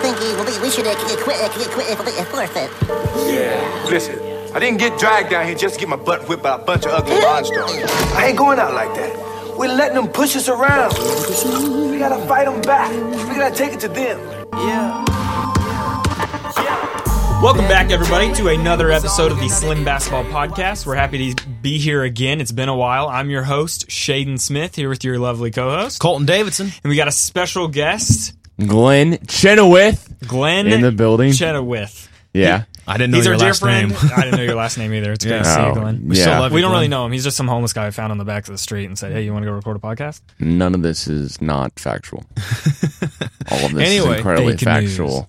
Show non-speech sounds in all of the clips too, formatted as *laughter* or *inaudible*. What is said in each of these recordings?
think we, we should uh, quit, uh, quit, uh, forfeit. Yeah. Listen, I didn't get dragged down here just to get my butt whipped by a bunch of ugly *laughs* monsters. I ain't going out like that. We're letting them push us around. We gotta fight them back. We gotta take it to them. Yeah. Welcome back, everybody, to another episode of the Slim Basketball Podcast. We're happy to be here again. It's been a while. I'm your host, Shaden Smith, here with your lovely co-host, Colton Davidson. and we got a special guest, Glenn Chenoweth Glenn in the building. Chenoweth. Yeah. I didn't know He's your dear last friend. name. I didn't know your last name either. It's great to see you, *laughs* Oh, Glenn. We yeah. still love We you, don't really Glenn. know him. He's just some homeless guy I found on the back of the street and said, "Hey, you want to go record a podcast?" None of this is not factual. *laughs* All of this Anyway, is incredibly fake news. factual.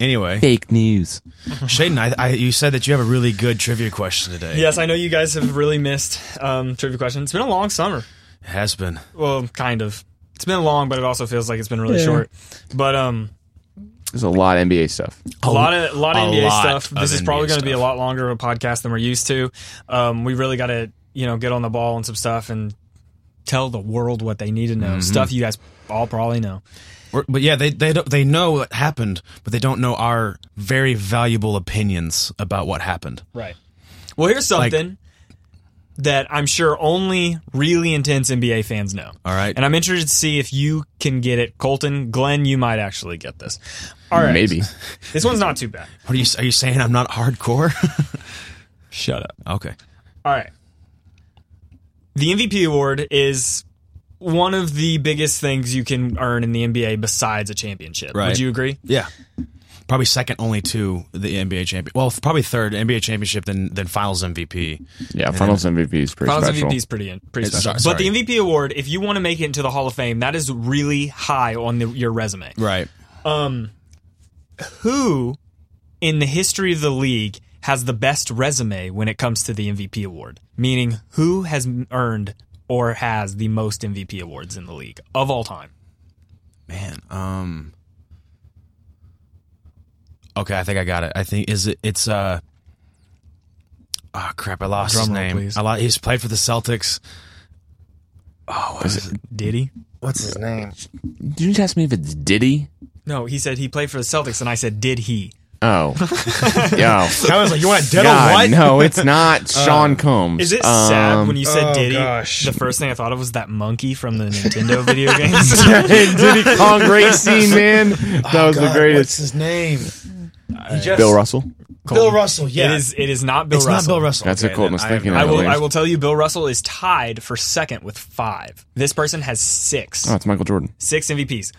Anyway, Fake news. Shaden, I, I, you said that you have a really good trivia question today. Yes, I know you guys have really missed um, trivia questions. It's been a long summer. It has been. Well, kind of. It's been long, but it also feels like it's been really short. But um, There's a lot of NBA stuff. a lot of a lot of a NBA lot stuff. of This is probably NBA going to be a stuff. lot longer of a podcast than we're used to. Um, we really got to you know get on the ball and some stuff and tell the world what they need to know. Stuff you guys all probably know. We're- but yeah, they they don't, they know what happened, but they don't know our very valuable opinions about what happened. Right. Well, here's something that I'm sure only really intense NBA fans know. All right. And I'm interested to see if you can get it. Colton, Glenn, you might actually get this. All right. Maybe. *laughs* This one's not too bad. What are you are you saying? I'm not hardcore? *laughs* Shut up. okay. All right. The MVP award is one of the biggest things you can earn in the NBA besides a championship. Right. Would you agree? Yeah. Probably second only to the NBA champion. Well, probably third NBA championship, then then Finals MVP. Yeah, Finals MVP is pretty Finals special. MVP is pretty pretty It's- special. sorry- But the MVP award, if you want to make it into the Hall of Fame, that is really high on the, your resume. Right. Um, who in the history of the league has the best resume when it comes to the MVP award? Meaning, who has earned or has the most MVP awards in the league of all time? Man, um Okay, I think I got it. I think is it it's uh Oh crap, I lost Drum his roll, name. please. I lost, he's played for the Celtics. Oh, what is it? Diddy? What's his name? Did you just ask me if it's Diddy? No, he said he played for the Celtics, and I said, did he? Oh. *laughs* yeah. I was like, you want *laughs* dead God, or what? no, it's not *laughs* Sean Combs. Is it sad Um, when you said oh, Diddy? gosh. The first thing I thought of was that monkey from the Nintendo video games. Diddy Kong Racing, man? That was the greatest. What's greatest. his name? Uh, Bill Russell. Bill Russell, yeah. It is. It is not Bill it's Russell. not Bill Russell. That's what Colton then was I thinking no I of. will. idea. I will tell you, Bill Russell is tied for second with five. This person has six. Oh, it's Michael Jordan. Six MVPs.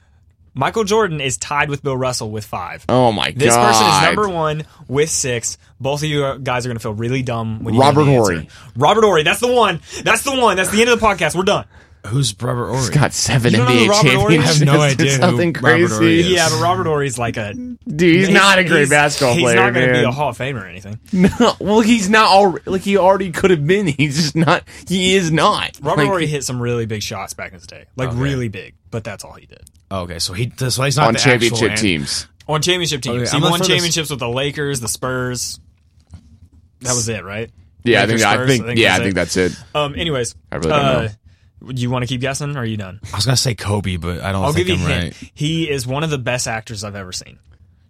Michael Jordan is tied with Bill Russell with five. Oh my god. This person is number one with six. Both of you guys are going to feel really dumb when you Robert know the answer. Horry. Robert Horry. That's the one. That's the one. That's the end of the podcast. We're done. Who's Robert Horry? He's got seven You don't know who NBA Robert championships. *laughs* I have no It's idea who Something Robert crazy. Is. Yeah, but Robert Horry's like a. *laughs* Dude, he's, not a great he's- basketball he's player, He's not going to be a Hall of Famer or anything. *laughs* No, well, he's not all like he already could have been. He's just not. He is not. Robert Like, Horry hit some really big shots back in his day, like really big. But that's all he did Okay, so he so he's not on the championship teams. on championship teams. Okay, he I'm won for this- championships with the Lakers, the Spurs. That was it, right? Yeah, Lakers, I think. I think. I think yeah, I think it. that's it. Um. Anyways, I really don't uh, know. Do you want to keep guessing, or are you done? I was gonna say Kobe, but I don't I'll think give you I'm a right. hint. He is one of the best actors I've ever seen.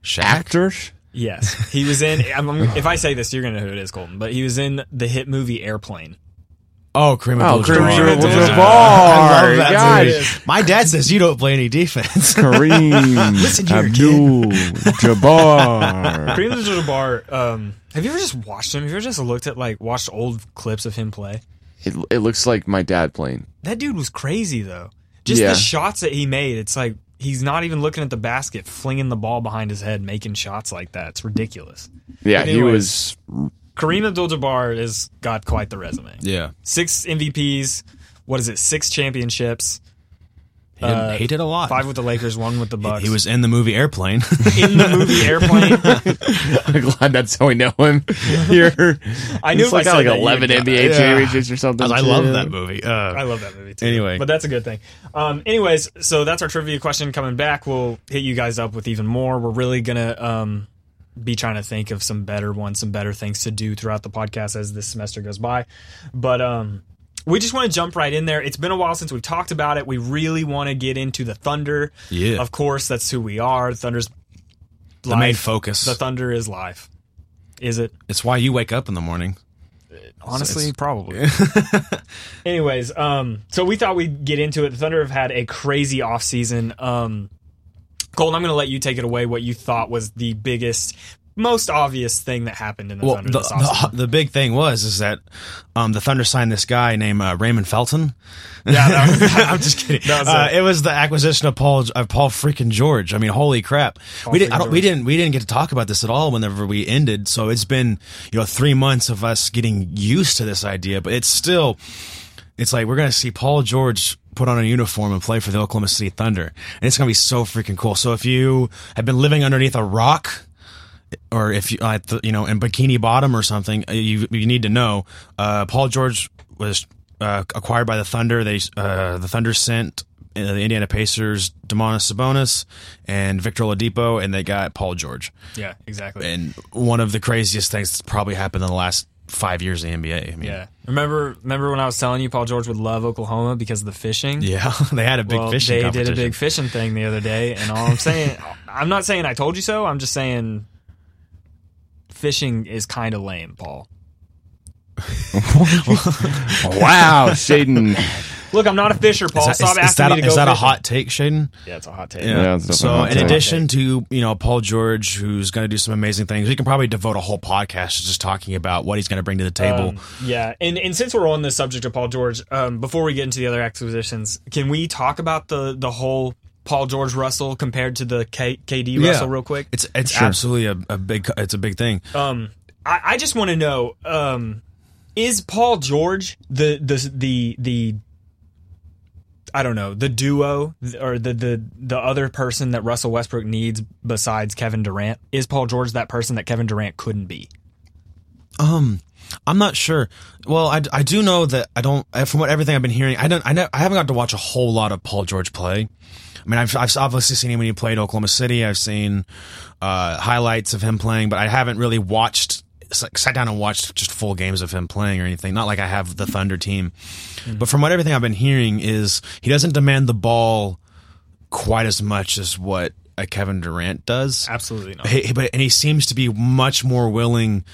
Shaq? Actors. Yes, he was in. I'm, I'm- if I say this, you're gonna know who it is, Colton. But he was in the hit movie Airplane. Oh, Kareem Oh, Abdul-Jabbar. Kareem Abdul-Jabbar. I love that God. movie. My dad says you don't play any defense. Kareem *laughs* here, Abdul Jabbar. Kareem Abdul-Jabbar. Um, have you ever just watched him? Have you ever just looked at like watched old clips of him play? It, it looks like my dad playing. That dude was crazy though. Just Yeah. the shots that he made. It's like he's not even looking at the basket, flinging the ball behind his head, making shots like that. It's ridiculous. Yeah, But he was. Kareem Abdul-Jabbar has got quite the resume. yeah, Six MVPs. What is it? Six championships. He did, Uh, he did a lot. Five with the Lakers, one with the Bucks. He was in the movie Airplane. *laughs* in the movie Airplane. *laughs* I'm glad that's how we know him. Here, I knew He's if I like got like 11 NBA Yeah. championships or something. I love that movie. Uh, I love that movie too. Anyway. but that's a good thing. Um, anyways, so that's our trivia question coming back. We'll hit you guys up with even more. We're really gonna um, be trying to think of some better ones, some better things to do throughout the podcast as this semester goes by. But um, we just want to jump right in there. It's been a while since we've talked about it. We really want to get into the Thunder. Yeah. of course, that's who we are. Thunder's the main focus. The Thunder is life. Is it? It's why you wake up in the morning. Honestly, probably. *laughs* Anyways, um, so we thought we'd get into it. The Thunder have had a crazy offseason. Um, Colton, I'm going to let you take it away. What you thought was the biggest, most obvious thing that happened in the Well, Thunder the, the the big thing was is that um, the Thunder signed this guy named uh, Raymond Felton. yeah, was- *laughs* I'm just kidding. *laughs* Uh, it. it was the acquisition of Paul of Paul freaking George. I mean, holy crap! we didn't. I don't, we didn't. We didn't get to talk about this at all whenever we ended. So it's been you know three months of us getting used to this idea, but it's still. It's like we're gonna see Paul George put on a uniform and play for the Oklahoma City Thunder, and it's gonna be so freaking cool. So if you have been living underneath a rock, or if you, uh, the, you know, in Bikini Bottom or something, uh, you you need to know. Uh, Paul George was uh, acquired by the Thunder. They uh, the Thunder sent uh, the Indiana Pacers Domantas Sabonis and Victor Oladipo, and they got Paul George. yeah, exactly. And one of the craziest things that's probably happened in the last five years in the NBA. I mean, yeah. Remember, remember when I was telling you Paul George would love Oklahoma because of the fishing? yeah, *laughs* they had a big well, fishing they did a big fishing thing the other day, and all I'm saying, *laughs* I'm not saying I told you so. I'm just saying fishing is kind of lame, Paul. *laughs* Wow, Shaden. Look, I'm not a fisher, Paul. Is that, Stop is- is asking that, me to go is that a hot take, Shaden? Yeah, it's a hot take. Yeah, it's So, hot in take. addition to you know Paul George, who's going to do some amazing things, we can probably devote a whole podcast to just talking about what he's going to bring to the table. Um, yeah, and and since we're on the subject of Paul George, um, before we get into the other acquisitions, can we talk about the the whole Paul George Russell compared to the K, KD Russell real quick? It's it's absolutely a, a big it's a big thing. Um, I, I just want to know: um, is Paul George the the the the I don't know the duo or the the the other person that Russell Westbrook needs besides Kevin Durant? Is Paul George that person that Kevin Durant couldn't be? Um, I'm not sure. Well, I, I do know that I don't. uh, From what everything I've been hearing, I don't. I, ne- I haven't got to watch a whole lot of Paul George play. I mean, I've, I've obviously seen him when he played Oklahoma City. I've seen uh, highlights of him playing, but I haven't really watched sat down and watched just full games of him playing or anything. Not like I have the Thunder team, but from what everything I've been hearing is he doesn't demand the ball quite as much as what a Kevin Durant does. Absolutely not. He- but and he seems to be much more willing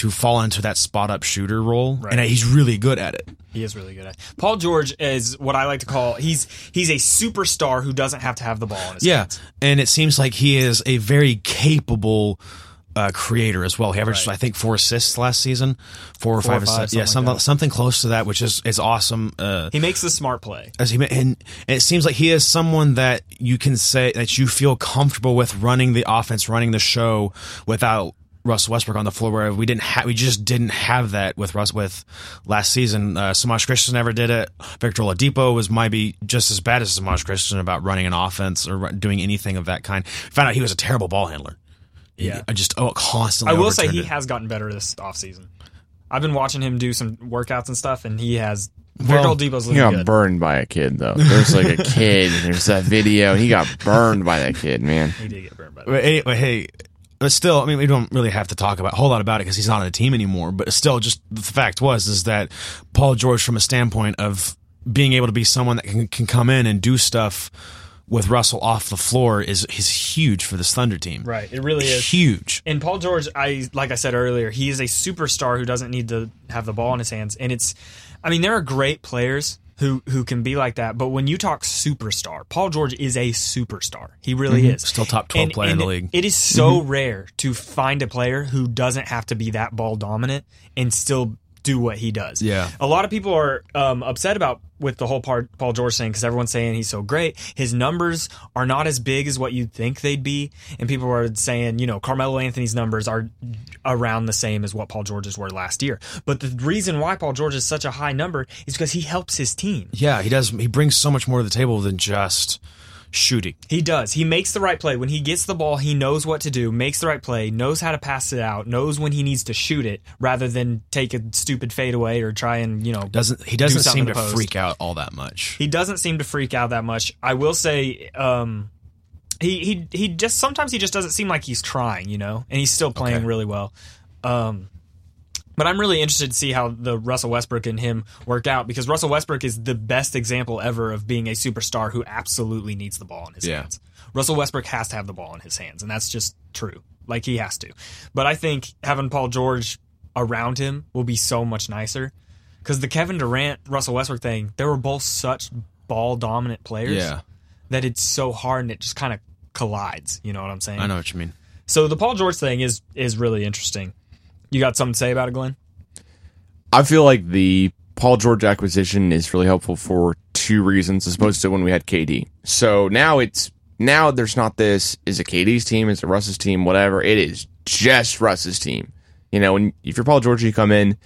to fall into that spot up shooter role, Right. and he's really good at it. He is really good at. It. Paul George is what I like to call he's he's a superstar who doesn't have to have the ball in his Yeah, hands. and it seems like he is a very capable uh, creator as well. He averaged, Right. I think, four assists last season, four or Four or five, five, assists. Yeah, something like something close to that, which is is awesome. Uh, He makes the smart play. as he and, and it seems like he is someone that you can say that you feel comfortable with running the offense, running the show without Russ Westbrook on the floor. Where we didn't have, we just didn't have that with Russ with last season. Uh, Semaj Christon never did it. Victor Oladipo was maybe just as bad as Semaj Christon about running an offense or doing anything of that kind. Found out he was a terrible ball handler. Yeah. I just oh constantly. I will say he it. has gotten better this offseason. I've been watching him do some workouts and stuff, and he has. Well, Victor Oladipo's He looking got good. burned by a kid though. There's like a kid. There's that video. He got burned by that kid, man. He did get burned by that. But anyway, hey, but still, I mean, we don't really have to talk about a whole lot about it because he's not on the team anymore. But still, just the fact was is that Paul George, from a standpoint of being able to be someone that can, can come in and do stuff with Russell off the floor, is is huge for this Thunder team. Right, it really is. huge. And Paul George, I like I said earlier, he is a superstar who doesn't need to have the ball in his hands. And it's, I mean, there are great players who who can be like that, but when you talk superstar, Paul George is a superstar. He really mm-hmm. is. Still top 12 And- player in the league. It is so mm-hmm. rare to find a player who doesn't have to be that ball dominant and still do what he does. Yeah. A lot of people are um, upset about with the whole part Paul George thing because everyone's saying he's so great. His numbers are not as big as what you'd think they'd be, and people are saying you know Carmelo Anthony's numbers are around the same as what Paul George's were last year. But the reason why Paul George is such a high number is because he helps his team. Yeah, he does. He brings so much more to the table than just shooting. He does. He makes the right play. When he gets the ball, he knows what to do, makes the right play, knows how to pass it out, knows when he needs to shoot it rather than take a stupid fadeaway or try and, you know, Doesn't he? Doesn't something seem to post. freak out all that much. He doesn't seem to freak out that much. I will say, um, he he he just sometimes he just doesn't seem like he's trying, you know, and he's still playing Okay. really well. Um, But I'm really interested to see how the Russell Westbrook and him work out because Russell Westbrook is the best example ever of being a superstar who absolutely needs the ball in his Yeah. hands. Russell Westbrook has to have the ball in his hands, and that's just true. Like he has to. But I think having Paul George around him will be so much nicer because the Kevin Durant Russell Westbrook thing, they were both such ball dominant players Yeah, that it's so hard and it just kind of collides. You know what I'm saying? I know what you mean. So the Paul George thing is is really interesting. You got something to say about it, Glenn? I feel like the Paul George acquisition is really helpful for two reasons, as opposed to when we had KD. So now it's now there's not this is it KD's team, is it Russ's team, whatever. It is just Russ's team. You know, if you're Paul George, you come in,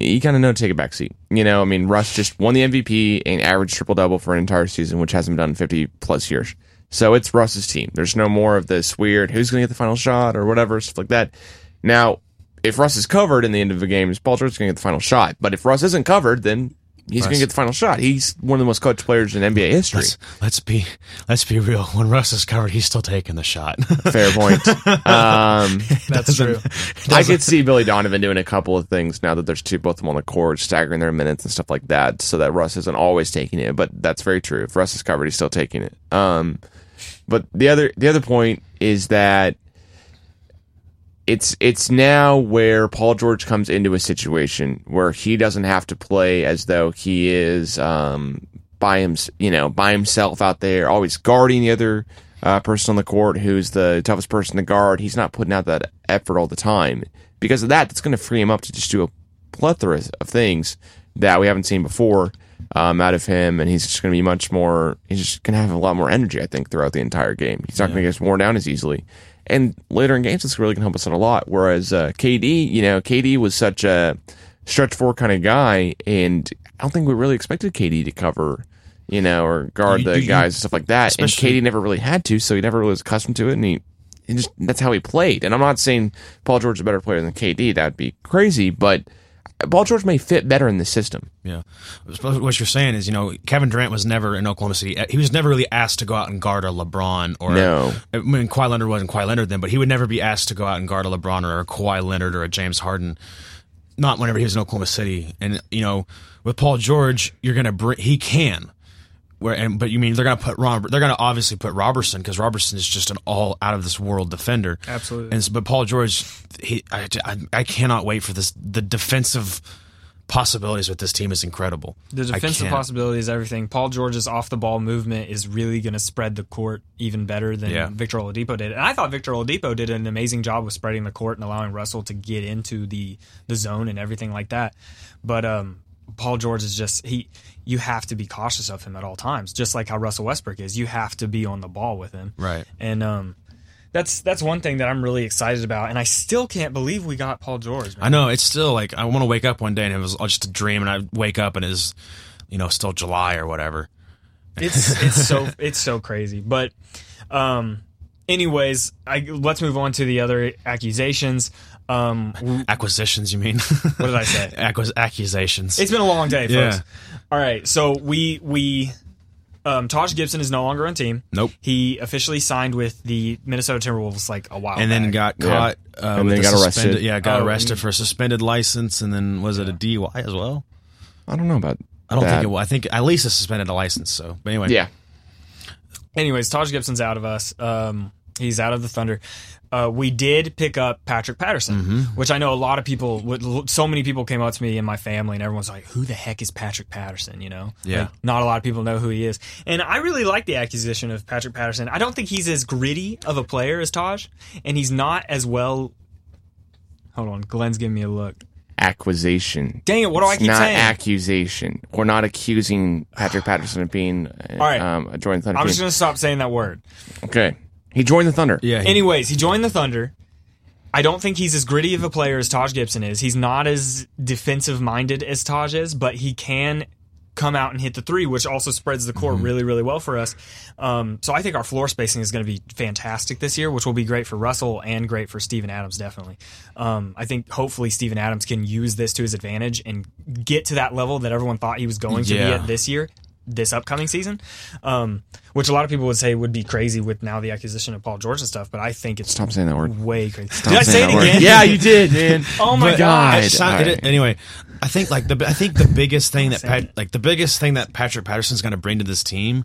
you kind of know take a back seat. You know, I mean, Russ just won the MVP and averaged triple double for an entire season, which hasn't been done in 50 plus years. So it's Russ's team. There's no more of this weird who's going to get the final shot or whatever stuff like that. Now, if Russ is covered in the end of the game, Paul George's going to get the final shot. But if Russ isn't covered, then he's going to get the final shot. He's one of the most coached players in NBA history. Let's, let's be let's be real. When Russ is covered, he's still taking the shot. *laughs* Fair point. Um, *laughs* That's true. I could see Billy Donovan doing a couple of things now that there's two both of them on the court, staggering their minutes and stuff like that, so that Russ isn't always taking it. But that's very true. If Russ is covered, he's still taking it. Um, but the other the other point is that it's it's now where Paul George comes into a situation where he doesn't have to play as though he is um, by him, you know, by himself out there, always guarding the other uh, person on the court who's the toughest person to guard. He's not putting out that effort all the time. Because of that, that's going to free him up to just do a plethora of things that we haven't seen before um, out of him, and he's just going to be much more. He's just going to have a lot more energy, I think, throughout the entire game. He's not going to get worn down as easily. And later in games, it's really going to help us out a lot. Whereas uh, KD, you know, KD was such a stretch four kind of guy, and I don't think we really expected KD to cover, you know, or guard You- the you- guys and stuff like that. And KD never really had to, so he never really was accustomed to it, and he. And just that's how he played. And I'm not saying Paul George is a better player than KD. That would be crazy. But Paul George may fit better in the system. Yeah. What you're saying is, you know, Kevin Durant was never in Oklahoma City. Uh, he was never really asked to go out and guard a LeBron or No. I mean, Kawhi Leonard wasn't Kawhi Leonard then, but he would never be asked to go out and guard a LeBron or a Kawhi Leonard or a James Harden. Not whenever he was in Oklahoma City. And you know, with Paul George, you're gonna bring. He can. Where and but you mean they're gonna put Robert? They're gonna obviously put Roberson because Roberson is just an all out of this world defender. Absolutely. And so, but Paul George, he I, I, I cannot wait for this. The defensive possibilities with this team is incredible. The defensive can't. possibilities, everything. Paul George's off the ball movement is really going to spread the court even better than Yeah. Victor Oladipo did. And I thought Victor Oladipo did an amazing job with spreading the court and allowing Russell to get into the the zone and everything like that. But um, Paul George is just he. You have to be cautious of him at all times, just like how Russell Westbrook is. You have to be on the ball with him, Right. And um, that's that's one thing that I'm really excited about. And I still can't believe we got Paul George. Man. I know it's still like I want to wake up one day and it was just a dream, and I wake up and it's you know still July or whatever. it's *laughs* it's so it's so crazy but um anyways I, let's move on to the other accusations um Acquisitions, you mean? *laughs* what did i say Acquis- accusations. it's been a long day Yeah. folks all right so we we um Taj Gibson is no longer on team Nope. he officially signed with the Minnesota Timberwolves like a while and then got caught. Uh, And then a got arrested. Yeah, got Oh, arrested and- for a suspended license, and then was it a DUI as well? I don't know about. I don't that. think it was. I think at least a suspended a license. So, but anyway, Yeah, anyways Taj Gibson's out of us um he's out of the Thunder uh, we did pick up Patrick Patterson, Mm-hmm. which I know a lot of people, would- so many people came up to me and my family, and everyone's like, "Who the heck is Patrick Patterson?" You know, Yeah. Like, not a lot of people know who he is, and I really like the acquisition of Patrick Patterson. I don't think he's as gritty of a player as Taj, and he's not as well. Hold on, Glenn's giving me a look. acquisition. Dang it! What do I It's keep not saying? accusation. We're not accusing Patrick Patterson of being All right. um, a joint Thunder I'm just gonna stop saying that word. Okay, he joined the Thunder. yeah. he- Anyways, he joined the Thunder. I don't think he's as gritty of a player as Taj Gibson is. He's not as defensive minded as Taj is, but he can come out and hit the three, which also spreads the court really, really well for us. Um, so I think our floor spacing is going to be fantastic this year, which will be great for Russell and great for Steven Adams, definitely. Um, I think hopefully Steven Adams can use this to his advantage and get to that level that everyone thought he was going to be at this year this upcoming season, um, which a lot of people would say would be crazy with now the acquisition of Paul George and stuff. But I think it's Stop saying that word. way crazy. Stop Did I say it that word. again? Yeah, you did, man. *laughs* Oh my But, god! it sound- All it- right. anyway, I think like the I think the biggest thing that Say Pat, it. like the biggest thing that Patrick Patterson's going to bring to this team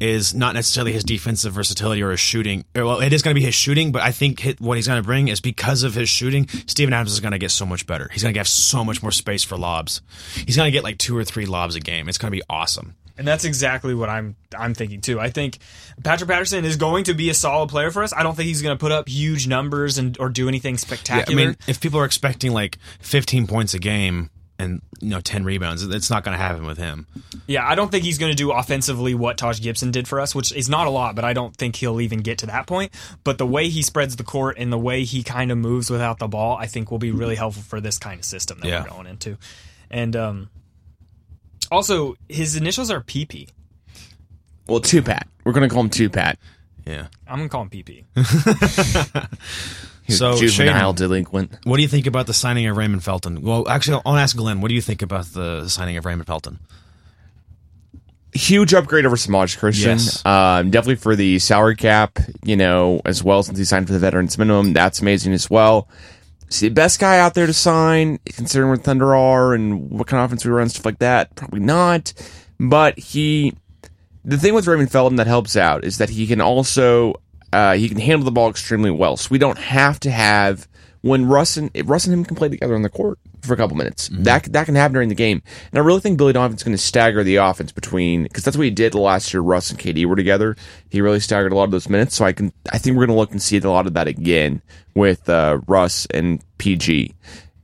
is not necessarily his defensive versatility or his shooting. Well, it is going to be his shooting, but I think hit, what he's going to bring is because of his shooting, Steven Adams is going to get so much better. He's going to have so much more space for lobs. He's going to get like two or three lobs a game. It's going to be awesome. And that's exactly what I'm I'm thinking too. I think Patrick Patterson is going to be a solid player for us. I don't think he's going to put up huge numbers and or do anything Yeah, I mean, if people are expecting like 15 points a game and you know 10 rebounds, it's not going to happen with him. Yeah, I don't think he's going to do offensively what Taj Gibson did for us, which is not a lot, but I don't think he'll even get to that point. But the way he spreads the court and the way he kind of moves without the ball, I think will be really helpful for this kind of system that Yeah. we're going into. And um, also, his initials are PP. Well, two Pat. We're gonna call him two Pat. Yeah. I'm going to call him PP. *laughs* So, juvenile Shaden- delinquent. What do you think about the signing of Raymond Felton? Well, actually, I'll ask Glenn. What do you think about the signing of Raymond Felton? huge upgrade over Semaj Christon. Yes. Um, definitely for the salary cap, you know, as well since he signed for the veterans minimum. That's amazing as well. See, the best guy out there to sign, considering where Thunder are and what kind of offense we run, stuff like that. Probably not. But he, the thing with Raymond Felton that helps out is that he can also, uh, he can handle the ball extremely well. So we don't have to have, when Russ and, Russ and him can play together on the court for a couple minutes. That that can happen during the game. And I really think Billy Donovan's going to stagger the offense between because that's what he did last year. Russ and KD were together. He really staggered a lot of those minutes. So I can I think we're going to look and see a lot of that again with uh, Russ and PG.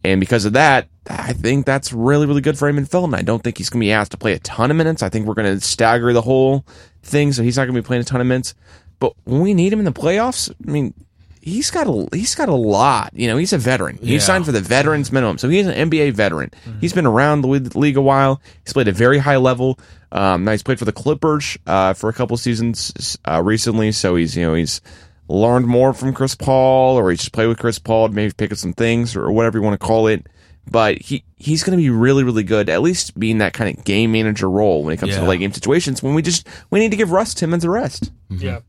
And because of that, I think that's really really good for Raymond Felton. I don't think he's going to be asked to play a ton of minutes. I think we're going to stagger the whole thing, so he's not going to be playing a ton of minutes. But when we need him in the playoffs, I mean, he's got a he's got a lot. You know, he's a veteran. He Yeah. signed for the veterans minimum, so he's an NBA veteran. He's been around the league a while. He's played at a very high level. Um, now he's played for the Clippers uh, for a couple seasons uh, recently, so he's you know he's learned more from Chris Paul, or he's just played with Chris Paul maybe pick up some things, or whatever you want to call it. But he he's going to be really really good, at least being that kind of game manager role when it comes to Yeah. the late game situations. When we just we need to give Russ Timmons a rest. Yeah.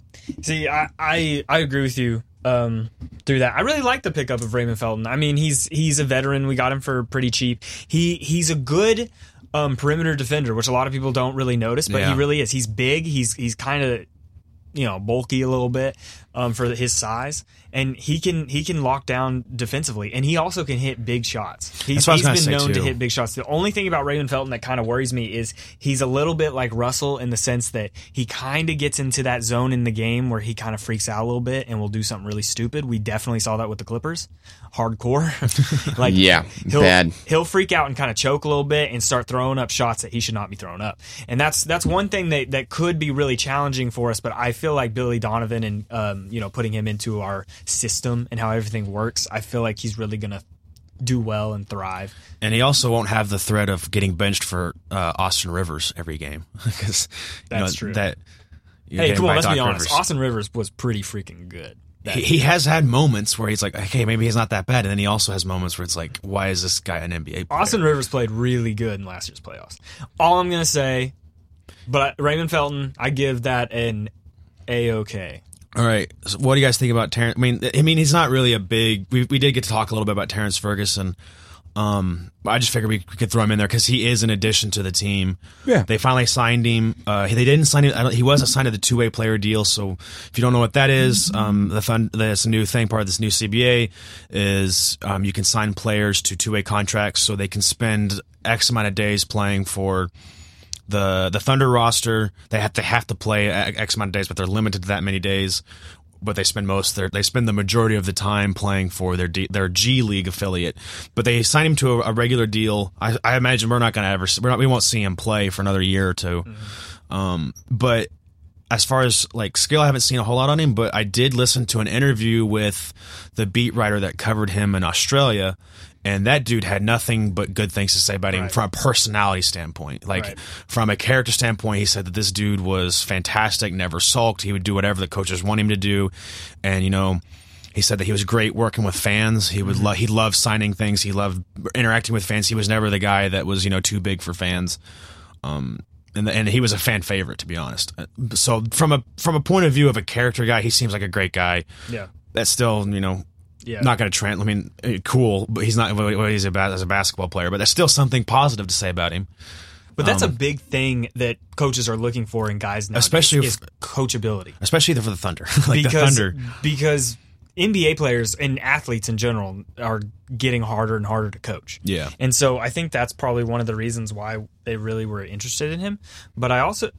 See, I, I I agree with you um, through that. I really like the pickup of Raymond Felton. I mean, he's he's a veteran. We got him for pretty cheap. He he's a good um, perimeter defender, which a lot of people don't really notice, but Yeah. he really is. He's big. He's he's kind of you know bulky a little bit um, for his size, and he can he can lock down defensively, and he also can hit big shots. He's, That's what I was he's been gonna say, known to hit big shots. The only thing about Raymond Felton that kind of worries me is he's a little bit like Russell in the sense that he kind of gets into that zone in the game where he kind of freaks out a little bit and will do something really stupid. We definitely saw that with the Clippers, hardcore. *laughs* like Yeah, he'll, bad. He'll freak out and kind of choke a little bit and start throwing up shots that he should not be throwing up. And that's that's one thing that that could be really challenging for us. But I feel like Billy Donovan and um, you know putting him into our system and how everything works, I feel like he's really gonna do well and thrive. And he also won't have the threat of getting benched for uh, Austin Rivers every game *laughs* because That's true. That Hey, come on, let's be honest. Rivers. Austin Rivers was pretty freaking good. He, he has had moments where he's like, okay, maybe he's not that bad, and then he also has moments where it's like, why is this guy an NBA player? Austin Rivers played really good in last year's playoffs. All I'm gonna say, but Raymond Felton, I give that an a okay. All right. So what do you guys think about Terrence? I mean, I mean, he's not really a big. We, we did get to talk a little bit about Terrence Ferguson. Um, I just figured we could throw him in there because he is an addition to the team. Yeah. They finally signed him. Uh, they didn't sign him. I don't, he was assigned to the two way player deal. So if you don't know what that is, um, the fun, that's a new thing. Part of this new CBA is um, you can sign players to two way contracts so they can spend X amount of days playing for the the Thunder roster. They have to have to play X amount of days, but they're limited to that many days. But they spend most their they spend the majority of the time playing for their D, their G League affiliate. But they sign him to a, a regular deal. I, I imagine we're not going to ever we're not, we won't see him play for another year or 2 Um, but as far as like skill, I haven't seen a whole lot on him, but I did listen to an interview with the beat writer that covered him in Australia, and that dude had nothing but good things to say about him Right. from a personality standpoint. Like Right. from a character standpoint, he said that this dude was fantastic, never sulked. He would do whatever the coaches want him to do, and you know. He said that he was great working with fans. He would lo- he loved signing things. He loved interacting with fans. He was never the guy that was you know too big for fans. Um, and and he was a fan favorite to be honest. Uh, So from a from a point of view of a character guy, he seems like a great guy. Yeah. That's still you know Yeah. not going to trend. I mean, eh, cool, but he's not what he's about as a basketball player. But there's still something positive to say about him. But that's a big thing that coaches are looking for in guys now. Um, Especially is if- coachability. especially for the Thunder. *laughs* like the Thunder. because NBA players and athletes in general are getting harder and harder to coach. Yeah. And so I think that's probably one of the reasons why they really were interested in him. But I also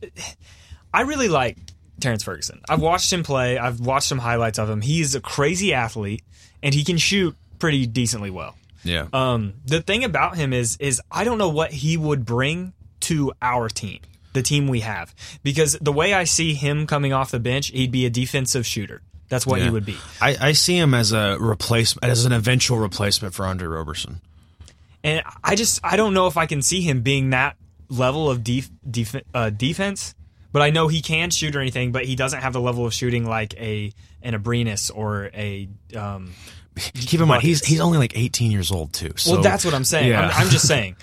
*sighs* I really like Terrence Ferguson. I've watched him play. I've watched some highlights of him. He's a crazy athlete and he can shoot pretty decently well. Yeah. Um, the thing about him is is I don't know what he would bring to our team, the team we have, because the way I see him coming off the bench, he'd be a defensive shooter. That's what he would be. I, I see him as a replacement, as an eventual replacement for Andre Roberson. And I just I don't know if I can see him being that level of def, def, uh, defense. But I know he can shoot or anything, but he doesn't have the level of shooting like a an Abrines or a. Um, Keep in mind, he's he's only like 18 years old too. So well, that's what I'm saying. Yeah. I'm, I'm just *laughs* saying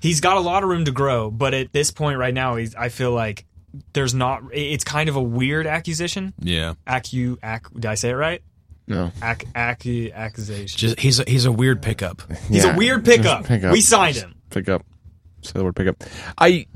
he's got a lot of room to grow, but at this point right now, he's, I feel like there's not. It's kind of a weird accusation. yeah. Accu, ac, did I say it right? No. Ac, accu, accusation. Just he's a, he's a weird pickup. he's a weird just pickup. pick up. We signed him. pick up. Say the word pick up. I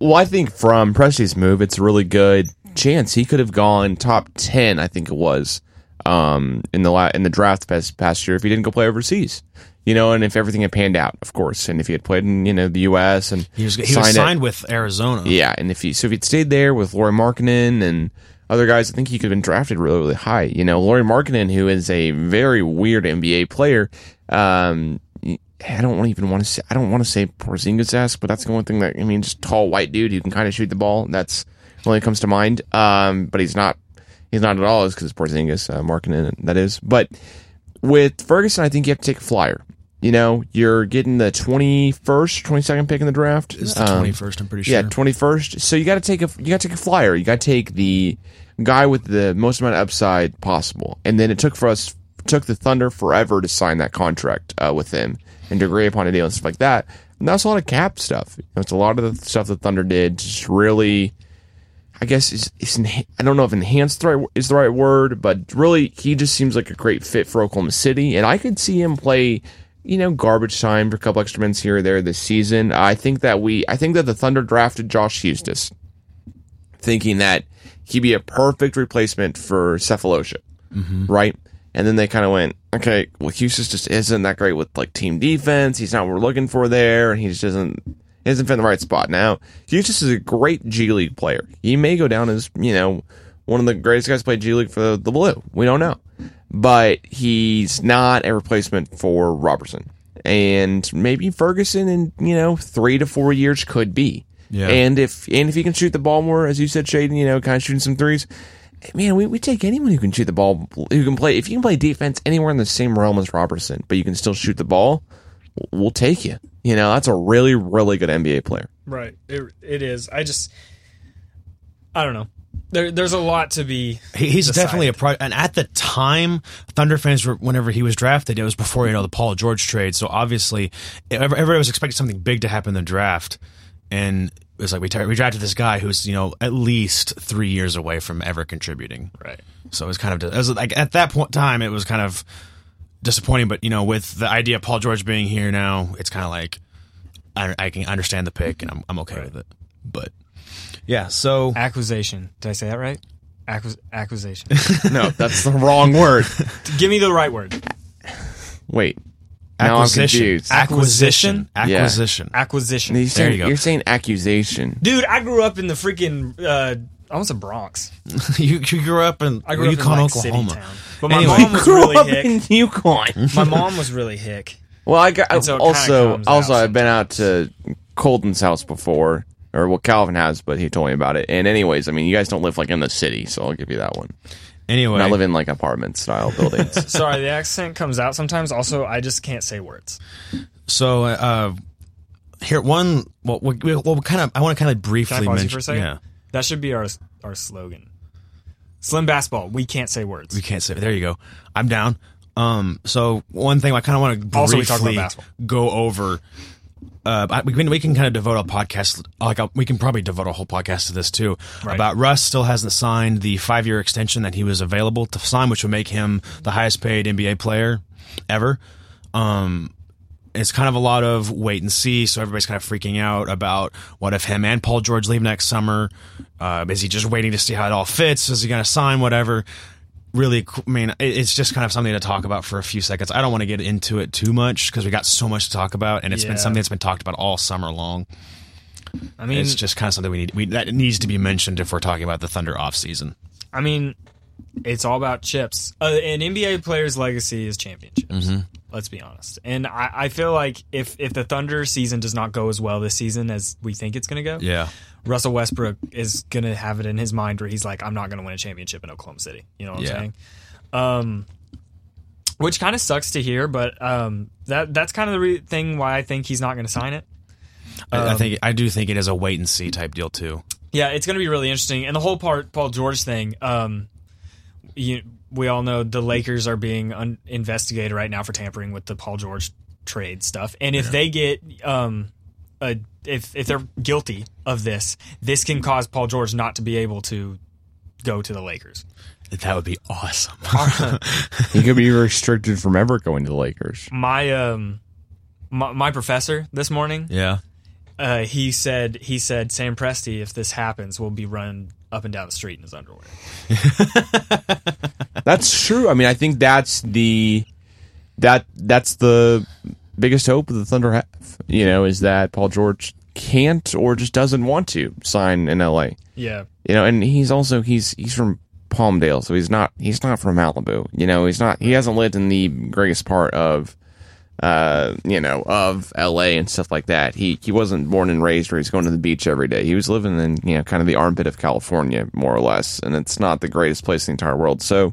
well, I think from Presti's move, it's a really good chance he could have gone top ten. I think it was um, in the la- in the draft past, past year if he didn't go play overseas. You know, and if everything had panned out, of course, and if he had played in you know the U.S. and He was he was signed it- with Arizona. yeah, and if he so if he'd stayed there with Lauri Markkanen and other guys, I think he could have been drafted really, really high. You know, Lauri Markkanen, who is a very weird NBA player. Um, I don't want even want to say I don't want to say Porzingis esque, but that's the only thing that I mean, just tall white dude who can kind of shoot the ball. That's only comes to mind. Um, but he's not he's not at all as because Porzingis, uh, Markkanen, that is. But with Ferguson, I think you have to take a flyer. You know, you're getting the 21st, 22nd pick in the draft. It's the Um, 21st, I'm pretty sure. yeah, twenty first. So you got to take a you got to take a flyer. You got to take the guy with the most amount of upside possible. And then it took for us took the Thunder forever to sign that contract uh, with him and agree upon a deal and stuff like that. And that's a lot of cap stuff. You know, it's a lot of the stuff the Thunder did. Just really, I guess is is enha- I don't know if enhanced the right, is the right word, but really he just seems like a great fit for Oklahoma City, and I could see him play. You know, garbage time for a couple extra minutes here or there this season. I think that we, I think that the Thunder drafted Josh Huestis, thinking that he'd be a perfect replacement for Sefolosha, mm-hmm. right? And then they kind of went, okay, well, Huestis just isn't that great with like team defense. He's not what we're looking for there, and he just doesn't he doesn't in the right spot. Now, Huestis is a great G League player. He may go down as you know one of the greatest guys to play G League for the, the Blue. We don't know, but he's not a replacement for Roberson, and maybe Ferguson in you know three to four years could be. Yeah. And if and if he can shoot the ball more, as you said, Shaden, you know, kind of shooting some threes. Man, we, we take anyone who can shoot the ball, who can play. If you can play defense anywhere in the same realm as Roberson, but you can still shoot the ball, we'll take you. You know, that's a really, really good NBA player. Right. It, it is. I just, I don't know. There, there's a lot to be. He's decided. definitely a pro. And at the time, Thunder fans were whenever he was drafted, it was before you know the Paul George trade. So obviously, everybody was expecting something big to happen in the draft, and it was like we, tar- we drafted this guy who's you know at least three years away from ever contributing. Right. So it was kind of it was like at that point time, it was kind of disappointing. But you know, with the idea of Paul George being here now, it's kind of like I, I can understand the pick, and I'm I'm okay with it. But yeah, so Acquisition. Did I say that right? Acquis- acquisition. *laughs* No, that's the wrong word. Give me the right word. Wait. Now I'm acquisition, confused. acquisition, Yeah. acquisition. Acquisition. You're saying, you go. You're saying accusation. Dude, I grew up in the freaking. Uh, almost a Bronx. *laughs* you, you grew up in I grew up Yukon, in like, Oklahoma. City town. But my Anyway. mom was Grew really up hick. in Yukon. My mom was really hick. Well, I got And so it kinda also comes also I've been out to Colton's house before, or well, Calvin has, but he told me about it. And anyways, I mean, you guys don't live like in the city, so I'll give you that one. Anyway, I live in like apartment style buildings. *laughs* Sorry, the accent comes out sometimes. Also, I just can't say words. so uh, here one. Well, we, we, well, kind of. I want to kind of briefly Can I pause you mention. for a second? Yeah, That should be our our slogan. Slim basketball. We can't say words. we can't say. There you go. I'm down. Um. So one thing I kind of want to Also, we talk about briefly basketball. go over uh, we can we can kind of devote a podcast like a, we can probably devote a whole podcast to this too Right. about Russ still hasn't signed the five year extension that he was available to sign, which would make him the highest paid NBA player ever. Um, it's kind of a lot of wait and see. So everybody's kind of freaking out about what if him and Paul George leave next summer? Uh, is he just waiting to see how it all fits? Is he going to sign whatever? Really, i mean, it's just kind of something to talk about for a few seconds. I don't want to get into it too much because we got so much to talk about, and it's Yeah. been something that's been talked about all summer long. I mean, it's just kind of something we need we, that needs to be mentioned if we're talking about the Thunder off season. I mean, it's all about chips. Uh, an NBA player's legacy is championships. Mm-hmm. Let's be honest. And I, I feel like if if the Thunder season does not go as well this season as we think it's going to go, Yeah, Russell Westbrook is going to have it in his mind where he's like, I'm not going to win a championship in Oklahoma City. You know what Yeah. I'm saying? Um, which kind of sucks to hear, but um, that that's kind of the re- thing why I think he's not going to sign it. I, I think I do think it is a wait and see type deal too. Yeah, it's going to be really interesting. And the whole part Paul George thing, um, you, we all know the Lakers are being un- investigated right now for tampering with the Paul George trade stuff. And if they get um, a, if if they're guilty of this, this can cause Paul George not to be able to go to the Lakers. That would be awesome. *laughs* He could be restricted from ever going to the Lakers. My um my, my professor this morning, yeah, uh, he said he said Sam Presti, if this happens, will be run up and down the street in his underwear. *laughs* That's true. I mean, I think that's the that that's the biggest hope of the Thunder have. You know, is that Paul George can't or just doesn't want to sign in LA. Yeah. You know, and he's also he's he's from Palmdale, so he's not he's not from Malibu. You know, he's not he hasn't lived in the greatest part of uh, you know, of LA and stuff like that. He he wasn't born and raised where he's going to the beach every day. He was living in, you know, kind of the armpit of California, more or less, and it's not the greatest place in the entire world. So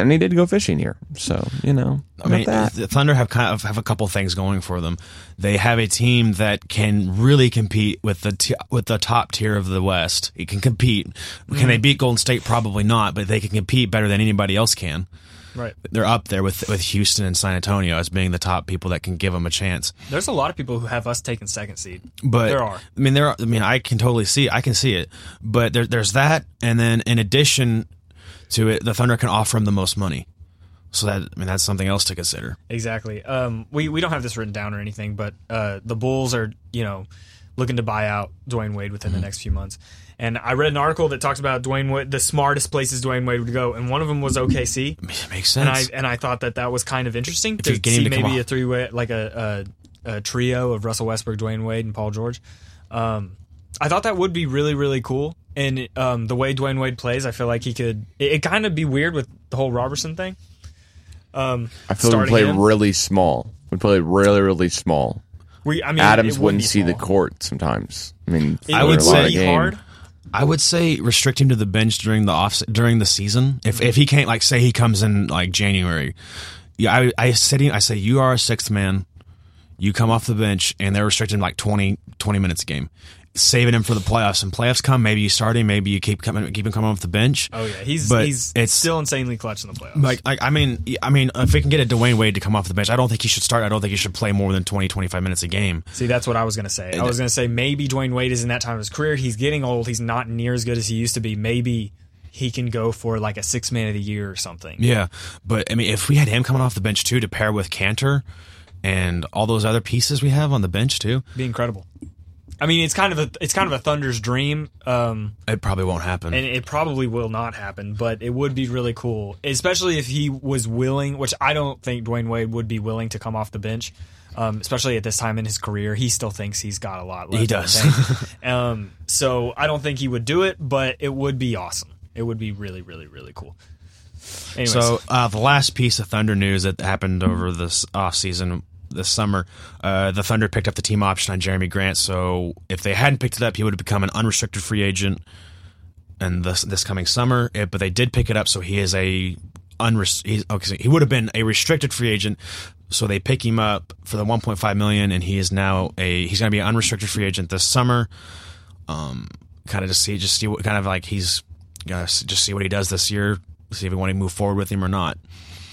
and he did go fishing here. So, you know, I mean, the Thunder have kind of have a couple things going for them. They have a team that can really compete with the t- with the top tier of the West. It can compete. Can they beat Golden State? Probably not, but they can compete better than anybody else can. Right. They're up there with with Houston and San Antonio as being the top people that can give them a chance. There's a lot of people who have us taking second seed. But There are. I mean, there. Are, I mean, I can totally see. I can see it. But there, there's that, and then in addition to it, the Thunder can offer them the most money. So that I mean, that's something else to consider. Exactly. Um, we we don't have this written down or anything, but uh, the Bulls are you know looking to buy out Dwyane Wade within Mm-hmm. the next few months. And I read an article that talks about Dwyane Wade, the smartest places Dwyane Wade would go, and one of them was OKC. It makes And I and I thought that that was kind of interesting you to see to maybe a three way like a, a a trio of Russell Westbrook, Dwyane Wade, and Paul George. Um, I thought that would be really really cool. And um, the way Dwyane Wade plays, I feel like he could. It, it kind of be weird with the whole Roberson thing. Um, I feel we starting play him. really small. We play really, really small. We, I mean, Adams it would wouldn't be see the court sometimes. I mean, I would a would lot of be game. hard. I would say restrict him to the bench during the off during the season. If if he can't like say he comes in like January, yeah, I I said I say you are a sixth man, you come off the bench and they're restricting like 20, 20 minutes a game, saving him for the playoffs. And playoffs come, maybe you start him, maybe you keep coming keep him coming off the bench. Oh yeah, he's But he's it's- still insanely clutch in the playoffs. Like, like I mean, I mean, if we can get a Dwyane Wade to come off the bench, I don't think he should start. I don't think he should play more than 20, 25 minutes a game. See, that's what I was gonna say. I was gonna say maybe Dwyane Wade is in that time of his career. He's getting old. He's not near as good as he used to be. Maybe he can go for like a six man of the year or something. Yeah, but I mean, if we had him coming off the bench too to pair with Kanter and all those other pieces we have on the bench too, Be incredible. I mean, it's kind of a it's kind of a Thunder's dream, um, it probably won't happen. and it probably will not happen. But it would be really cool, especially if he was willing. Which I don't think Dwyane Wade would be willing to come off the bench, um, especially at this time in his career. He still thinks he's got a lot left. He does. *laughs* um, so I don't think he would do it, but it would be awesome. It would be really, really, really cool. Anyways, So uh, the last piece of Thunder news that happened over this off season this summer, uh, the Thunder picked up the team option on Jeremy Grant. So if they hadn't picked it up, he would have become an unrestricted free agent, and this this coming summer. It, but they did pick it up, so he is a unres- okay, he would have been a restricted free agent. So they pick him up for the 1.5 million, and he is now a he's going to be an unrestricted free agent this summer. Um, kind of just see just see what kind of like he's gonna just see what he does this year, see if we want to move forward with him or not.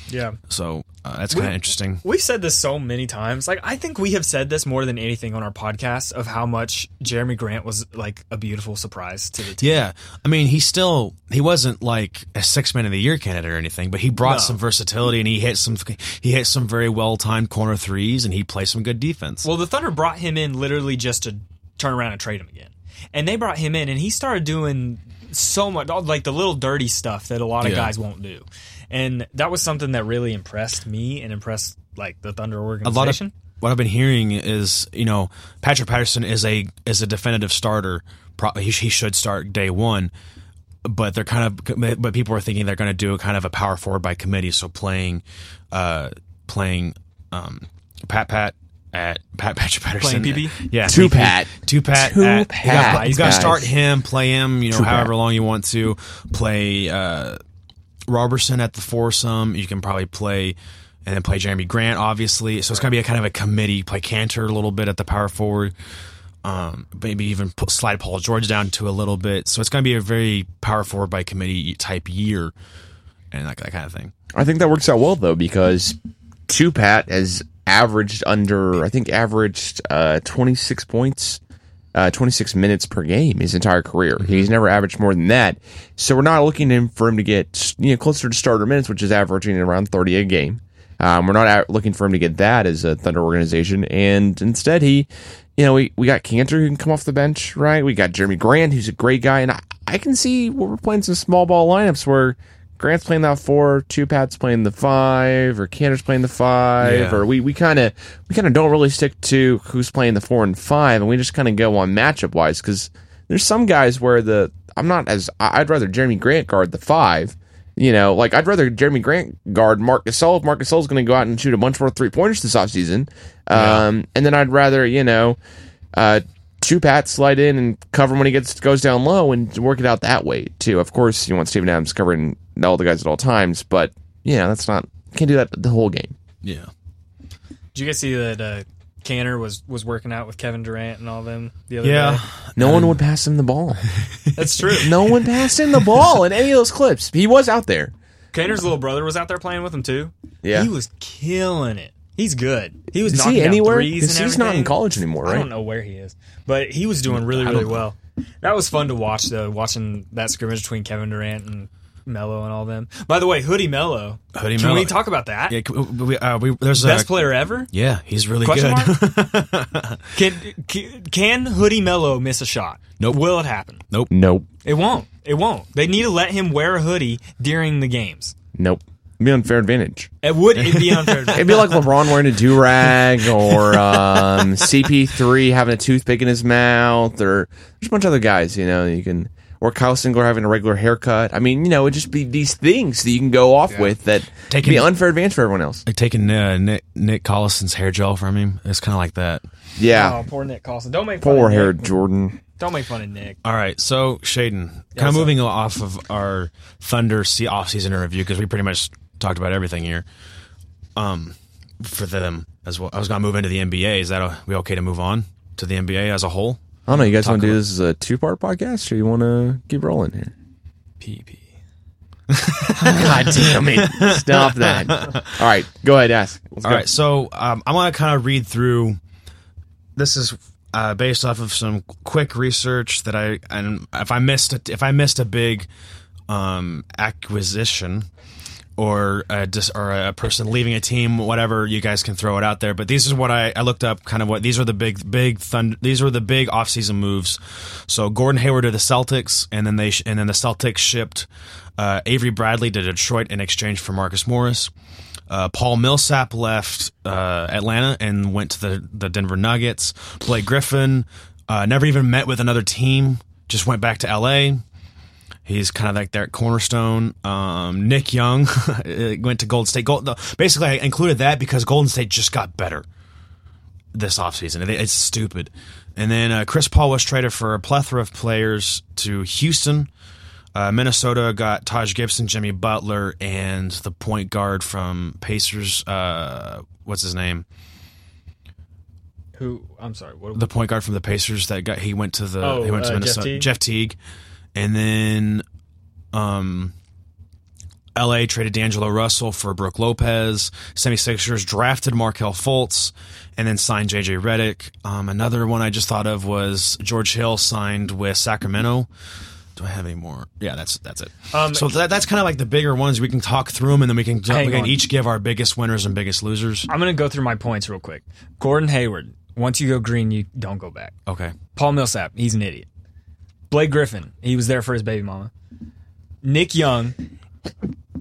Yeah. So uh, that's kind of interesting. We've said this so many times. Like I think we have said this more than anything on our podcast of how much Jeremy Grant was like a beautiful surprise to the team. Yeah, I mean, he still he wasn't like a six man of the year candidate or anything, but he brought No. some versatility and he hit some he hit some very well timed corner threes and he played some good defense. Well, the Thunder brought him in literally just to turn around and trade him again. And they brought him in and he started doing so much like the little dirty stuff that a lot of Yeah. guys won't do. And that was something that really impressed me and impressed like the Thunder a organization. lot of what I've been hearing is you know Patrick Patterson is a is a definitive starter. Pro- He, he should start day one, but they're kind of but people are thinking they're going to do kind of a power forward by committee. So playing, uh, playing, um, Pat Pat. At Pat *laughs* Patrick Patterson, Playing PP? yeah, Two Pat. two Pat, Two at- Pat, You got, to start him, play him, you know, Two Pat. however long you want to play. Uh, Roberson at the foursome. You can probably play and then play Jerami Grant, obviously. So it's going to be a kind of a committee. Play Kanter a little bit at the power forward. Um, maybe even slide Paul George down to a little bit. So it's going to be a very power forward by committee type year and that, that kind of thing. I think that works out well though because two Pat has averaged under I think averaged uh, 26 points, uh, 26 minutes per game his entire career. He's never averaged more than that. So we're not looking for him to get you know closer to starter minutes, which is averaging around 30 a game. Um, we're not out looking for him to get that as a Thunder organization, and instead he, you know, we, we got Kanter who can come off the bench, right? We got Jerami Grant who's a great guy, and I, I can see where we're playing some small ball lineups where Grant's playing that four, two Pat's playing the five, or Kanter's playing the five, Yeah. or we we kind of we kind of don't really stick to who's playing the four and five, and we just kind of go on matchup wise because there's some guys where the I'm not as I'd rather Jerami Grant guard the five. You know, like I'd rather Jerami Grant guard Marc Gasol if Marc Gasol's going to go out and shoot a bunch more three pointers this offseason. Um, and then I'd rather, you know, uh, two Pat slide in and cover him when he gets goes down low and work it out that way too. Of course, you want Steven Adams covering all the guys at all times, but yeah, that's not can't do that the whole game. Yeah. Did you guys see that uh, Kanter was was working out with Kevin Durant and all them the other Yeah. day? No one would pass him the ball. *laughs* That's true. no one passed him the ball in any of those clips. He was out there. Kanter's little brother was out there playing with him too. Yeah. he was killing it. He's good. He was Is knocking he down anywhere? threes Because and he's not in college anymore, right? I don't know where he is, but he was doing really, really well. That was fun to watch, though, watching that scrimmage between Kevin Durant and Melo and all them. By the way, Hoodie Melo. Hoodie Can Melo. we talk about that? Yeah. We, uh, we, there's Best a, player ever? Yeah, he's really Question good. mark? *laughs* Can, can can Hoodie Melo miss a shot? Nope. Will it happen? Nope. Nope. It won't. It won't. They need to let him wear a hoodie during the games. Nope. It'd be unfair advantage. It would it'd be unfair. *laughs* Advantage. It'd be like LeBron wearing a do rag or um, *laughs* CP3 having a toothpick in his mouth, or there's a bunch of other guys, you know, you can, or Kyle Singler having a regular haircut. I mean, you know, it'd just be these things that you can go off with that Taking- be unfair advantage for everyone else. like taking uh, Nick Nick Collison's hair gel from him. It's kind of like that. Yeah. Oh, poor Nick Collison. Don't make fun Poor of hair Nick. Jordan. Don't make fun of Nick. All right, so Shaden, kind what's of moving off of our Thunder se- off-season review because we pretty much talked about everything here. Um, for them as well. I was gonna move into the NBA. Is that a, we okay to move on to the NBA as a whole? I don't know. You guys want to do this as a two part podcast or you want to keep rolling here? PP. *laughs* God damn it. Stop that. All right. Go ahead. Ask. Let's All go. right, so um, I want to kind of read through. This is uh, based off of some quick research that I and if I missed a, if I missed a big um, acquisition or a, dis, or a person leaving a team, whatever, you guys can throw it out there. But these is what I, I looked up. Kind of what these are the big big thunder. These were the big offseason moves. So Gordon Hayward to the Celtics, and then they sh- and then the Celtics shipped uh, Avery Bradley to Detroit in exchange for Marcus Morris. Uh, Paul Millsap left uh, Atlanta and went to the, the Denver Nuggets. Blake Griffin uh, never even met with another team, just went back to LA. He's kind of like their cornerstone. Um, Nick Young *laughs* went to Golden State. Gold, basically, I included that because Golden State just got better this offseason. It- It's stupid. And then uh, Chris Paul was traded for a plethora of players to Houston. Uh, Minnesota got Taj Gibson, Jimmy Butler, and the point guard from Pacers. Uh, what's his name? Who? I'm sorry. What? The point guard from the Pacers that got he went to the Oh, he went to uh, Jeff Minnesota. Teague? Jeff Teague, and then um, LA traded D'Angelo Russell for Brook Lopez. 76ers drafted Markelle Fultz and then signed JJ Redick. Um, another one I just thought of was George Hill signed with Sacramento. Do I have any more? Yeah, that's that's it. Um, so that, that's kind of like the bigger ones. We can talk through them and then we can, we can on. each give our biggest winners and biggest losers. I'm going to go through my points real quick. Gordon Hayward. Once you go green, you don't go back. Okay. Paul Millsap. He's an idiot. Blake Griffin. He was there for his baby mama. Nick Young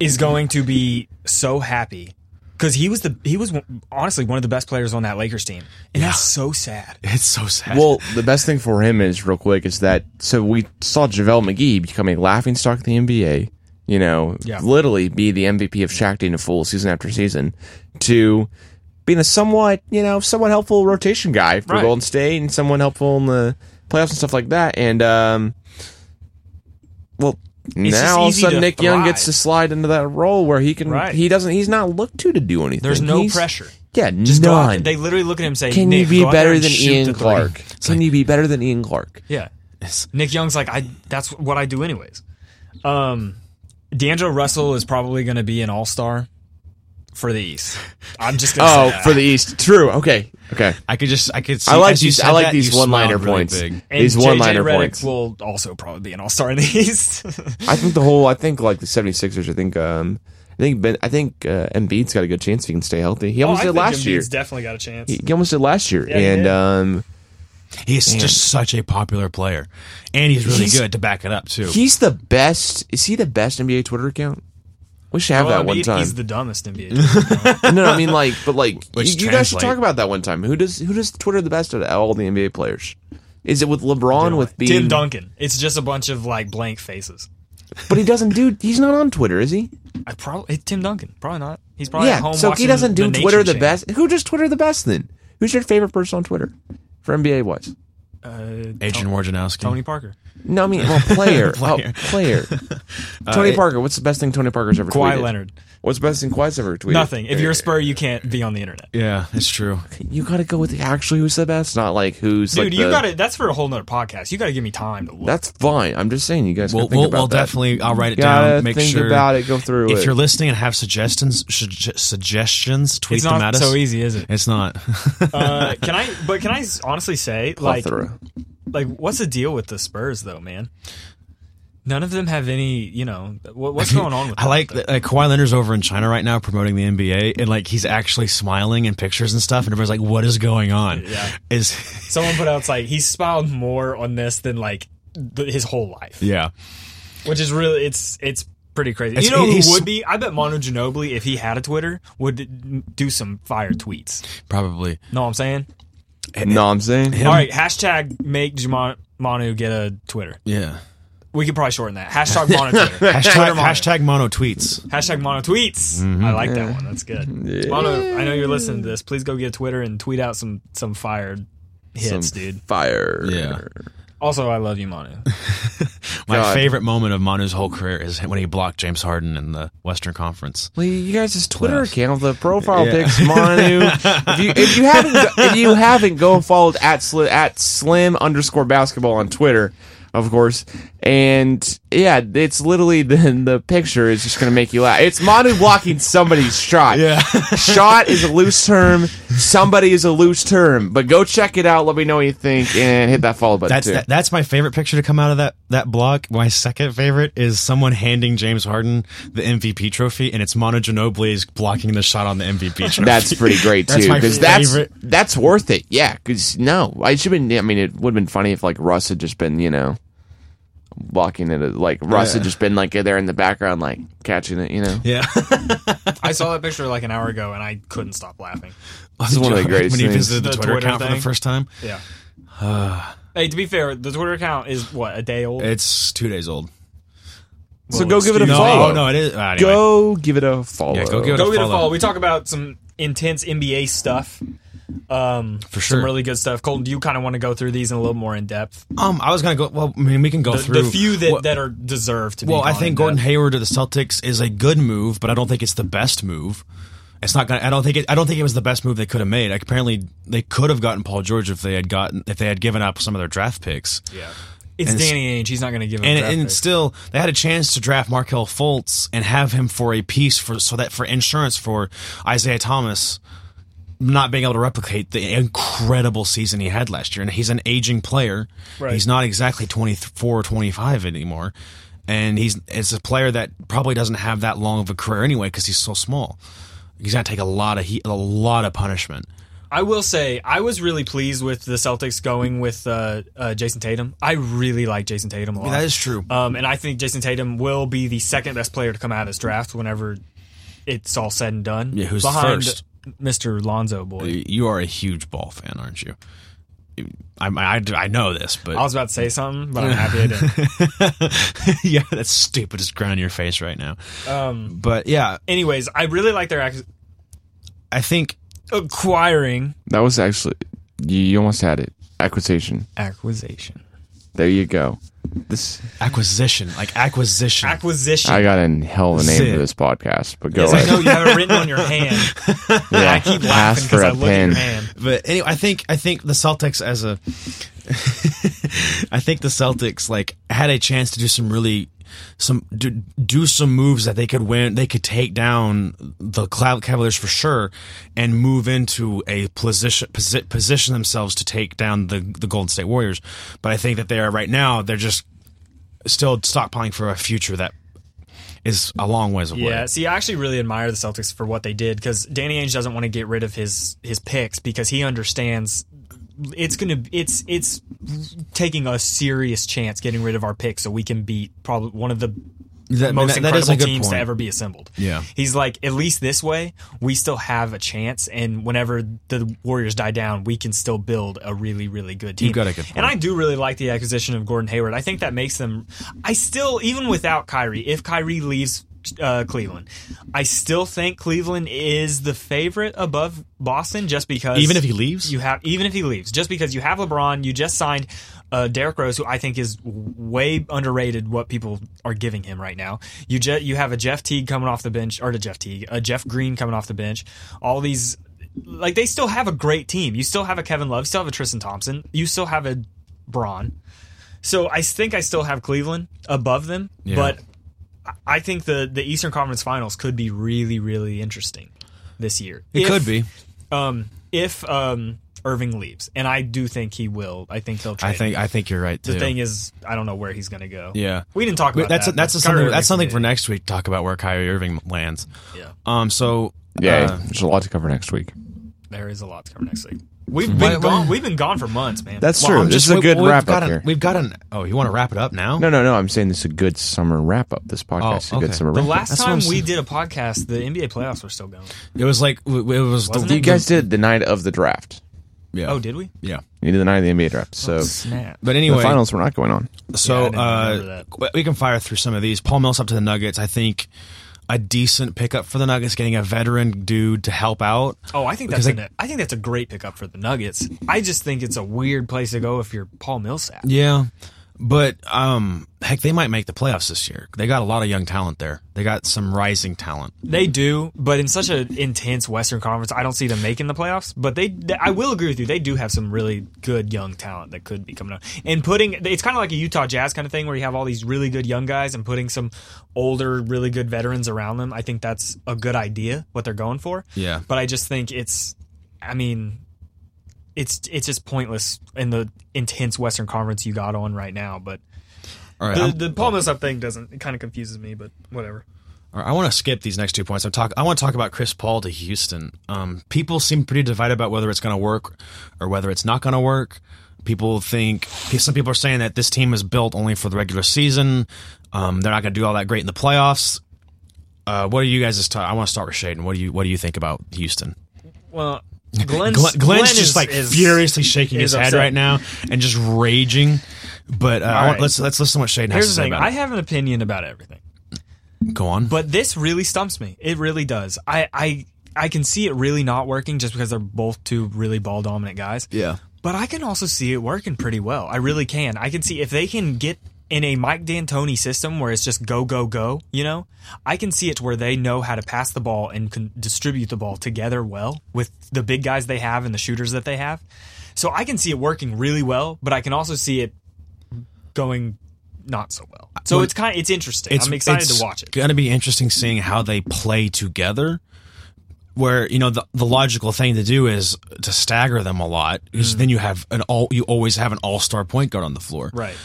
is going to be so happy because he was the he was honestly one of the best players on that Lakers team, and that's so sad. It's so sad. Well, the best thing for him is real quick is that so we saw JaVale McGee become a laughing stock of the NBA. You know, Yeah. literally be the MVP of Shaq a full season after season, to being a somewhat you know somewhat helpful rotation guy for Right. Golden State and someone helpful in the playoffs and stuff like that. And um, well. just now all of a sudden Nick Young gets to slide into that role where he can Right. he doesn't he's not looked to to do anything. There's no He's- pressure. Yeah, Just go out none. They literally look at him and say, Can you be go out there better than Ian. Clark? Can you be better than Ian Clark? Yeah. Nick Young's like, I. That's what I do anyways. Um, D'Angelo Russell is probably going to be an All Star for the East. *laughs* I'm just going to Oh, say that. for the East. True. Okay. Okay. I could just I could see. I like these. I like that, these one-liner really points. big. And These one-liner points. will also probably be an All Star in the East. *laughs* I think the whole. I think like the 76ers. I think. Um. I think Ben. I think uh, Embiid's got a good chance if he can stay healthy. He Oh, almost I did think last year. Embiid's definitely got a chance. He, he almost did last year, Yeah, and did. um, He's just such a popular player, and he's really He's- good to back it up too. he's the best. Is he the best NBA Twitter account? We should have Well, that one Embiid, time. He's the dumbest NBA. *laughs* no, I mean like, but like, you, *laughs* Which you guys should talk about that one time. Who does who does Twitter the best out of all the NBA players? Is it with LeBron with being? Tim Duncan. It's just a bunch of like blank faces. But he doesn't do. He's not on Twitter, is he? I probably Tim Duncan. Probably not. He's probably at yeah. home. So he doesn't do the Twitter the Channel. best. Who does Twitter the best then? Who's your favorite person on Twitter for NBA wise? Uh, Adrian Wojnarowski. Tony Parker. No, I mean well, *laughs* player. Player. Oh, player. *laughs* Tony Parker. What's the best thing Tony Parker's ever Kawhi tweeted? Leonard. What's the best thing Kawhi's ever tweeted? Nothing. If you're a Spur, you *laughs* can't be on the internet. Yeah, it's true. you got to go with actually who's the best, not like who's Dude, like you the- got to That's for a whole nother podcast. You got to give me time to look. That's fine. I'm just saying you guys. We'll, think we'll, about we'll that. definitely. I'll write it Gotta down. Make think sure about it. Go through If it. you're listening and have suggestions, sugge- suggestions, tweet it's them at us. so easy, is it? It's not. Uh, *laughs* can I? But can I honestly say, like, like, what's the deal with the Spurs, though, man? None of them have any. You know, what, what's *laughs* going on with? I them? like that uh, Kawhi Leonard's over in China right now promoting the NBA, and like he's actually smiling in pictures and stuff, and everybody's like, "What is going on?" Yeah. Is *laughs* Someone put out it's like he smiled more on this than like the, his whole life, yeah. which is really it's it's pretty crazy. It's- you know who would be? I bet Manu Ginobili, if he had a Twitter, would do some fire tweets. Probably. Know what I'm saying? No, I'm saying. All right, hashtag make Jama- Manu get a Twitter. Yeah. We could probably shorten that. Hashtag Mono Twitter. *laughs* Hashtag, Mono. hashtag mono tweets. Hashtag Mono Tweets. Mm-hmm. I like that one. That's good. Mono, I know you're listening to this. Please go get Twitter and tweet out some some fire hits, Some dude. Fire. Yeah. Also, I love you, Mono. *laughs* My God. favorite moment of Manu's whole career is when he blocked James Harden in the Western Conference. Well, you guys' Twitter Playoffs. account, the profile Yeah. pics, Manu. *laughs* if you if you haven't if you haven't go follow at sli- at slim underscore basketball on Twitter, of course. And yeah, it's literally the the picture is just gonna make you laugh. It's Manu blocking somebody's shot. Yeah. shot is a loose *laughs* term. Somebody is a loose term. But go check it out. Let me know what you think and hit that follow button That's too. that, that's my favorite picture to come out of that that block. My second favorite is someone handing James Harden the MVP trophy, and it's Manu Ginobili is blocking the shot on the MVP *laughs* trophy. That's pretty great *laughs* too, because that's favorite. that's worth it. Yeah, because no, I should have been. I mean, it would have been funny if like Russ had just been, you know, blocking it. Like Russ had just been like there in the background, like catching it. You know, yeah. *laughs* I saw that picture like an hour ago and I couldn't stop laughing. *laughs* this is one of the greatest when he things. visited the, The Twitter, Twitter account for the first time. Yeah. *sighs* hey, to be fair, the Twitter account is what a day old. It's two days old. so go give it a No, follow. oh, no, it is. uh, anyway. Go give it a follow. Yeah, go give it Go a get a follow. follow. We talk about some intense NBA stuff. Um, For sure. Some really good stuff. Colton, do you kind of want to go through these in a little more in depth? Um, I was gonna go. Well, I mean, we can go The, through the few that, Well- that are deserved to be. Well, I think Gordon depth. Hayward to the Celtics is a good move, but I don't think it's the best move. It's not gonna. I don't think it. I don't think it was the best move they could have made. Like, apparently, they could have gotten Paul George if they had gotten if they had given up some of their draft picks. Yeah. It's And Danny Ainge. He's not going to give him and, draft and picks. still they had a chance to draft Markelle Fultz and have him for a piece for so that for insurance for Isaiah Thomas not being able to replicate the incredible season he had last year and he's an aging player Right. he's not exactly 24 or 25 anymore and he's it's a player that probably doesn't have that long of a career anyway because he's so small he's going to take a lot of heat, a lot of punishment I will say I was really pleased with the Celtics going with uh, uh, Jayson Tatum. I really like Jayson Tatum a lot. that is true Um, and I think Jayson Tatum will be the second best player to come out of this draft whenever it's all said and done. Yeah, who's behind first? Mr. Lonzo boy. you are a huge ball fan aren't you I, I, I know this, but I was about to say something, but I'm happy I didn't. *laughs* yeah, that's stupid. Just ground in your face right now. Um, but yeah, Anyways, I really like their ac- I think acquiring That was actually you, you almost had it. Acquisition. acquisition. There you go. This acquisition, like acquisition. Acquisition. I got a hell of a name Zip. for this podcast, but go Yes, I ahead. know you have it written on your hand. *laughs* Yeah, I keep laughing ask for because I a look at pen. your hand. but anyway, I think I think the Celtics as a, *laughs* I think the Celtics like had a chance to do some really some do, do some moves that they could win. They could take down the Cloud Cavaliers for sure, and move into a position posi- position themselves to take down the the Golden State Warriors. But I think that they are right now. They're just still stockpiling for a future that is a long ways away. Yeah, see, I actually really admire the Celtics for what they did because Danny Ainge doesn't want to get rid of his his picks because he understands it's gonna it's it's taking a serious chance getting rid of our picks so we can beat probably one of the That- most that- that incredible good teams to ever be assembled. Yeah. he's like at least this way we still have a chance, and whenever the Warriors die down, we can still build a really really good team. You've got a good point. And I do really like the acquisition of Gordon Hayward. I think that makes them. I still, even without Kyrie, if Kyrie leaves uh, Cleveland, I still think Cleveland is the favorite above Boston, just because Even if he leaves? you have even if he leaves, just because you have LeBron, you just signed. Uh, Derrick Rose, who I think is way underrated, what people are giving him right now. You je- you have a Jeff Teague coming off the bench, or to Jeff Teague, a Jeff Green coming off the bench. All these like they still have a great team. You still have a Kevin Love, you still have a Tristan Thompson, you still have a Braun. So I think I still have Cleveland above them, Yeah. but I think the the Eastern Conference Finals could be really really interesting this year. It If- could be. um, if um, Irving leaves, and I do think he will. I think they'll trade. I think him. I think you're right too. the thing is, I don't know where he's going to go. yeah, we didn't talk about that's that. that's but something Kyrie that's something for next week. to Talk about where Kyrie Irving lands. Yeah, Um. So Yeah, uh, there's a lot to cover next week. there is a lot to cover next week. We've been why- gone. We've been gone for months, man. That's well, true. I'm This just- is a we- good we've wrap got up an- here. We've got an. Oh, you want to wrap it up now? No, no, no. I'm saying this is a good summer wrap up. This podcast is a okay. good summer the wrap up. last That's what time I'm we saying. did a podcast, the NBA playoffs were still going. It was like it was Wasn't the You guys did the night of the draft. Yeah. Oh, did we? yeah. You did the night of the NBA draft. So Snap. But anyway, the finals were not going on. So Yeah, I didn't remember uh, we can fire through some of these. Paul Millsap to the Nuggets. I think a decent pickup for the Nuggets, getting a veteran dude to help out. Oh, I think that's an, I think that's a great pickup for the Nuggets. I just think it's a weird place to go if you're Paul Millsap. Yeah, but um, heck, they might make the playoffs this year. They got a lot of young talent there. They got some rising talent. They do, but in such an intense Western Conference, I don't see them making the playoffs. But they, they- I will agree with you. They do have some really good young talent that could be coming up. And putting, it's kind of like a Utah Jazz kind of thing where you have all these really good young guys and putting some older, really good veterans around them. I think that's a good idea. What they're going for. Yeah. But I just think it's, I mean, it's it's just pointless in the intense Western Conference you got on right now. But All right, the, I'm- the Paul Millsap thing doesn't. It kind of confuses me, but whatever. all right, I want to skip these next two points. I'm talk. I want to talk about Chris Paul to Houston. Um, people seem pretty divided about whether it's going to work or whether it's not going to work. People think some people are saying that this team is built only for the regular season. Um, they're not going to do all that great in the playoffs. Uh, what are you guys? I want to start with Shaden. What do you What do you think about Houston? Well, Glenn's, Glenn, Glenn's Glenn just is- like is- furiously shaking is his head right now and just raging. But uh, right. let's let's listen to what Shaden has Here's to say thing. about I have an opinion about everything, Go on. but this really stumps me. It really does. I I I can see it really not working just because they're both two really ball dominant guys. yeah, But I can also see it working pretty well. I really can. I can see if they can get in a Mike D'Antoni system where it's just go go go. You know, I can see it where they know how to pass the ball and can distribute the ball together well with the big guys they have and the shooters that they have. So I can see it working really well, but I can also see it going not so well. So it's kind of it's interesting. I'm excited to watch it. It's going to be interesting seeing how they play together. Where you know the the logical thing to do is to stagger them a lot, because Mm. then you have an all you always have an all star point guard on the floor. Right.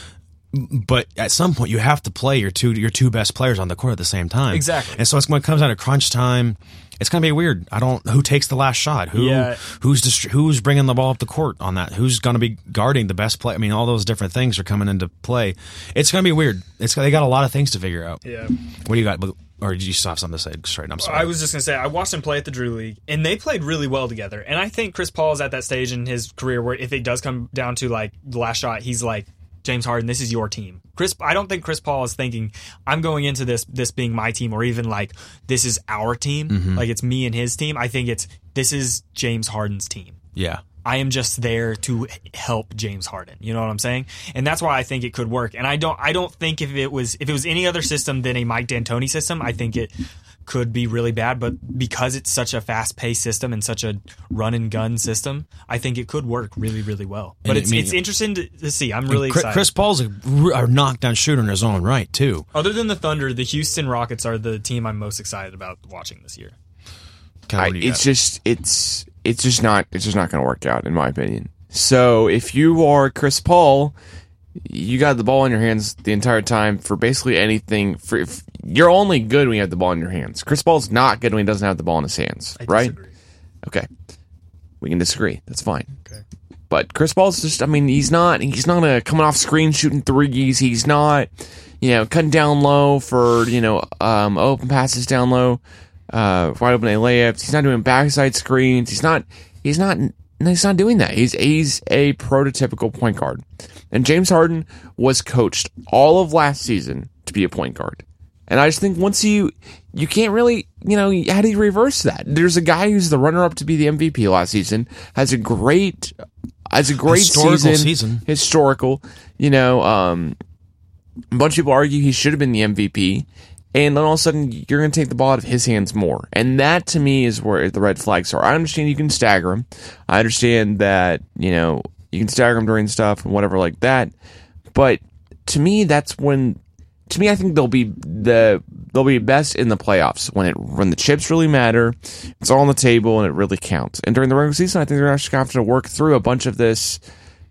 But at some point, you have to play your two your two best players on the court at the same time. Exactly. And so it's when it comes down to crunch time, it's gonna be weird. I don't who takes the last shot. Who Yeah. who's dist- who's bringing the ball up the court on that? Who's gonna be guarding the best play? I mean, all those different things are coming into play. It's gonna be weird. It's they got a lot of things to figure out. Yeah. What do you got? Or did you still have something to say? Straight. I'm sorry. I was just gonna say I watched them play at the Drew League, and they played really well together. And I think Chris Paul is at that stage in his career where if it does come down to like the last shot, he's like James Harden, this is your team. Chris, I don't think Chris Paul is thinking I'm going into this this being my team, or even like this is our team, Mm-hmm. like it's me and his team. I think it's this is James Harden's team. yeah. I am just there to help James Harden. You know what I'm saying? And that's why I think it could work. And I don't I don't think if it was if it was any other system than a Mike D'Antoni system, I think it could be really bad, but because it's such a fast-paced system and such a run and gun system, I think it could work really really well. But And I it's mean- it's interesting to, to see. I'm really Chris, excited. Chris Paul's a, a knockdown shooter in his own right too. Other than the Thunder, the Houston Rockets are the team I'm most excited about watching this year. Kinda I, what it's got? just it's it's just not it's just not going to work out in my opinion. So if you are Chris Paul, you got the ball in your hands the entire time for basically anything. For if, you're only good when you have the ball in your hands. Chris Paul's not good when he doesn't have the ball in his hands, I right? disagree. Okay, we can disagree. That's fine. Okay. But Chris Paul's just, I mean, he's not, he's not a coming off screen shooting threes. He's not, you know, cutting down low for, you know, um, open passes down low, uh, wide open layups. He's not doing backside screens. He's not, he's not, he's not doing that. He's, he's a prototypical point guard. And James Harden was coached all of last season to be a point guard. And I just think once you, you can't really, you know, how do you reverse that? There's a guy who's the runner up to be the MVP last season, has a great, has a great Historical season, season. historical. You know, um, a bunch of people argue he should have been the MVP, and then all of a sudden you're going to take the ball out of his hands more, and that to me is where the red flags are. I understand you can stagger him. I understand that you know you can stagger him during stuff and whatever like that, but to me that's when. To me, I think they'll be the they'll be best in the playoffs when it when the chips really matter. It's all on the table and it really counts. And during the regular season, I think they're actually going to have to work through a bunch of this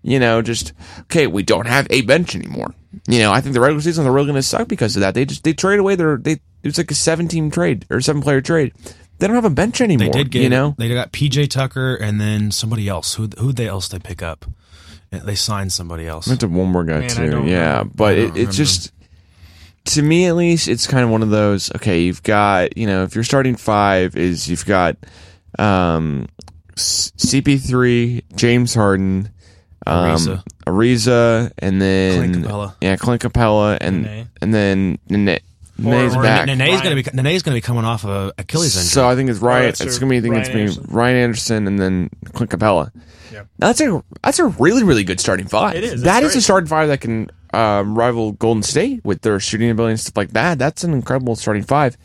you know, just okay, we don't have a bench anymore. You know, I think the regular season they're really going to suck because of that. They just they trade away their they it was like a seven team trade or seven player trade. They don't have a bench anymore. They did get you know. they got PJ Tucker and then somebody else. Who who they else they pick up? They signed somebody else. Went to one more guy Man, too. Yeah, know. but it, don't it's just to me at least, it's kind of one of those. Okay, you've got you know if you're starting five is you've got um, CP3, James Harden, um, Ariza. Ariza, and then Clint Capela. yeah, Clint Capela, and Nene. and then Nene. Nene's or back. Nene's gonna be Nene's gonna be coming off of Achilles injury. So I think it's Ryan. that's it's gonna be. I think it's Ryan gonna Anderson. be Ryan Anderson and then Clint Capela. Yep. That's a that's a really really good starting five. It is. That That's is a great. starting five that can um, rival Golden State with their shooting ability and stuff like that. That's an incredible starting five.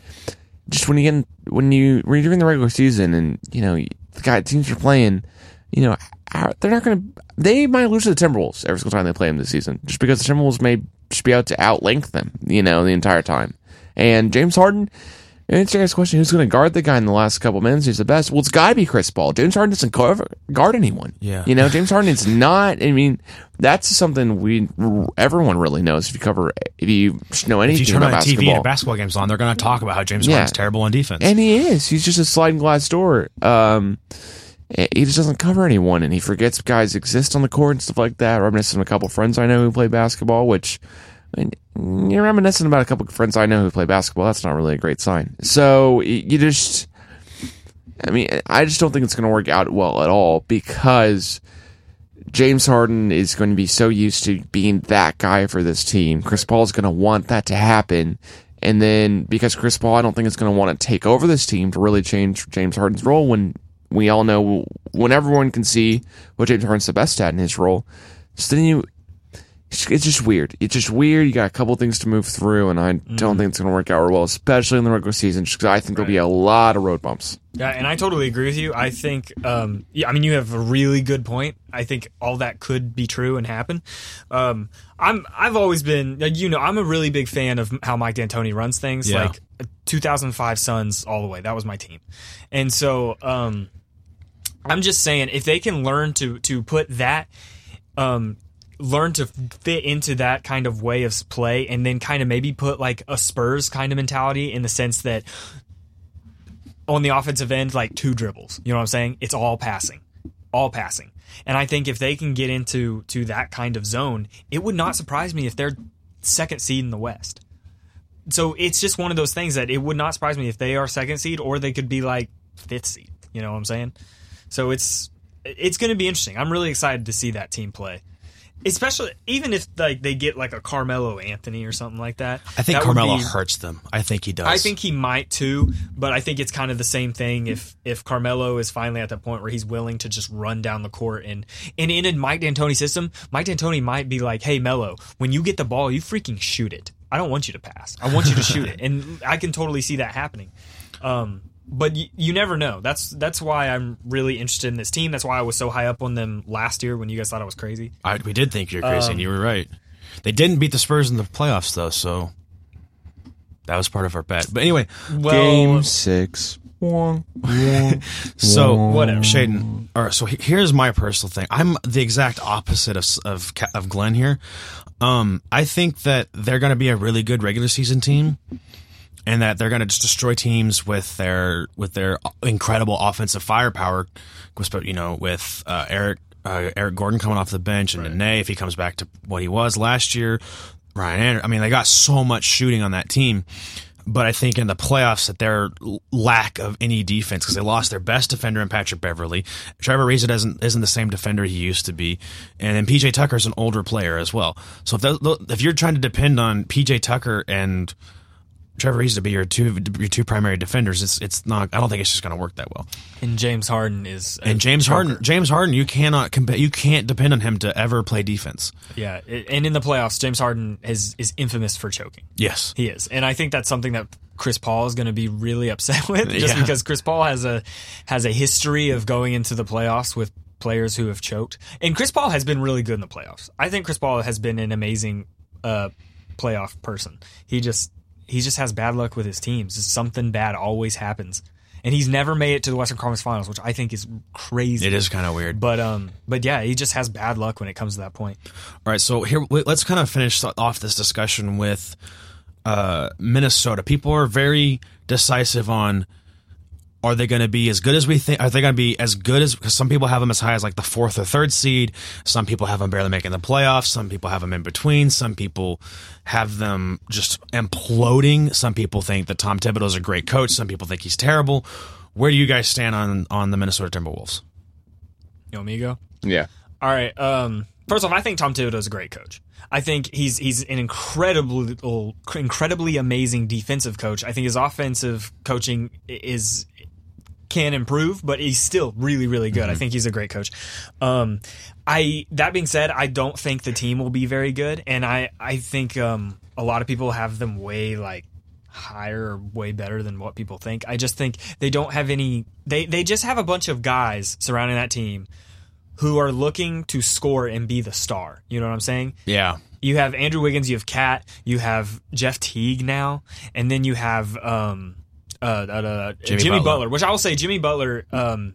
Just when you get when you when you're in the regular season and you know the guy teams are playing, you know they're not gonna they might lose to the Timberwolves every single time they play them this season just because the Timberwolves may just be out to outlength them you know the entire time. And James Harden. Answer this question: Who's going to guard the guy in the last couple minutes? Who's the best? Well, it's got to be Chris Paul. James Harden doesn't cover, guard anyone. Yeah. you know, James Harden is not. I mean, that's something we everyone really knows. If you cover, if you know anything if you turn about on TV and basketball games on, they're gonna talk about how James Yeah. Harden's terrible on defense. and he is. He's just a sliding glass door. Um, he just doesn't cover anyone, and he forgets guys exist on the court and stuff like that. Reminiscent of a couple friends I know who play basketball, which I mean, you're reminiscing about a couple of friends I know who play basketball. That's not really a great sign. So you just, I mean, I just don't think it's going to work out well at all because. James Harden is going to be so used to being that guy for this team. Chris Paul is going to want that to happen. And then because Chris Paul, I don't think is going to want to take over this team to really change James Harden's role when we all know when everyone can see what James Harden's the best at in his role. So then you it's, it's just weird. It's just weird. You got a couple things to move through, and I don't think it's going to work out real well, especially in the regular season, because I think there'll be a lot of road bumps. Yeah, and I totally agree with you. I think, um, yeah, I mean, you have a really good point. I think all that could be true and happen. Um, I'm, I've always been, like, you know, I'm a really big fan of how Mike D'Antoni runs things. Yeah. Like 2005 Suns all the way. That was my team, and so um, I'm just saying if they can learn to to put that. Um, learn to fit into that kind of way of play and then kind of maybe put like a Spurs kind of mentality in the sense that on the offensive end, like two dribbles. You know what I'm saying? It's all passing, all passing. And I think if they can get into to that kind of zone, it would not surprise me if they're second seed in the West. So it's just one of those things that it would not surprise me if they are second seed or they could be like fifth seed. You know what I'm saying? So it's it's going to be interesting. I'm really excited to see that team play. Especially even if like they get like a Carmelo Anthony or something like that. I think that Carmelo be- hurts them. I think he does. I think he might too, but I think it's kind of the same thing if if Carmelo is finally at the point where he's willing to just run down the court and and in a Mike D'Antoni system, Mike D'Antoni might be like, "Hey Melo, when you get the ball, you freaking shoot it. I don't want you to pass. I want you to shoot it." *laughs* And I can totally see that happening. Um but y- you never know. That's that's why I'm really interested in this team. That's why I was so high up on them last year when you guys thought I was crazy. I, we did think you're crazy, Um, and you were right. They didn't beat the Spurs in the playoffs, though, so that was part of our bet. But anyway, Well, Game six. *laughs* so Whatever. Shaden. All right, so here's my personal thing. I'm the exact opposite of of of Glenn here. Um, I think that they're going to be a really good regular season team, and that they're going to just destroy teams with their with their incredible offensive firepower. You know, with uh, Eric uh, Eric Gordon coming off the bench and Nene, if he comes back to what he was last year, Ryan Anderson. I mean, they got so much shooting on that team. But I think in the playoffs that their lack of any defense because they lost their best defender in Patrick Beverley. Trevor Ariza doesn't isn't the same defender he used to be, and then PJ Tucker's an older player as well. So if if you're trying to depend on PJ Tucker and Trevor Ariza to be your two your two primary defenders, it's it's not. I don't think it's just going to work that well. And James Harden is And James Harden. James Harden, you cannot compa- you can't depend on him to ever play defense. Yeah, and in the playoffs, James Harden is is infamous for choking. Yes, He is, and I think that's something that Chris Paul is going to be really upset *laughs* with, just Yeah. because Chris Paul has a has a history of going into the playoffs with players who have choked, and Chris Paul has been really good in the playoffs. I think Chris Paul has been an amazing uh, playoff person. He just he just has bad luck with his teams. Something bad always happens, and he's never made it to the Western Conference Finals, which I think is crazy. it is kind of weird. But um, but yeah, he just has bad luck when it comes to that point. All right, so here let's kind of finish off this discussion with uh, Minnesota. People are very decisive on are they going to be as good as we think? Are they going to be as good as because some people have them as high as like the fourth or third seed. Some people have them barely making the playoffs. Some people have them in between. Some people have them just imploding. Some people think that Tom Thibodeau is a great coach. Some people think he's terrible. Where do you guys stand on on the Minnesota Timberwolves? You want me to go? Yeah. All right. Um, first off, I think Tom Thibodeau is a great coach. I think he's he's an incredibly incredibly amazing defensive coach. I think his offensive coaching is can improve, but he's still really really good. I think he's a great coach. Um, I that being said, I don't think the team will be very good, and I I think um, a lot of people have them way like higher or way better than what people think. I just think they don't have any. They they just have a bunch of guys surrounding that team who are looking to score and be the star. You know what I'm saying? Yeah, You have Andrew Wiggins, you have Cat, you have Jeff Teague now, and then you have um, uh, uh, uh, Jimmy Jimmy, Butler. Butler. which I will say Jimmy Butler um,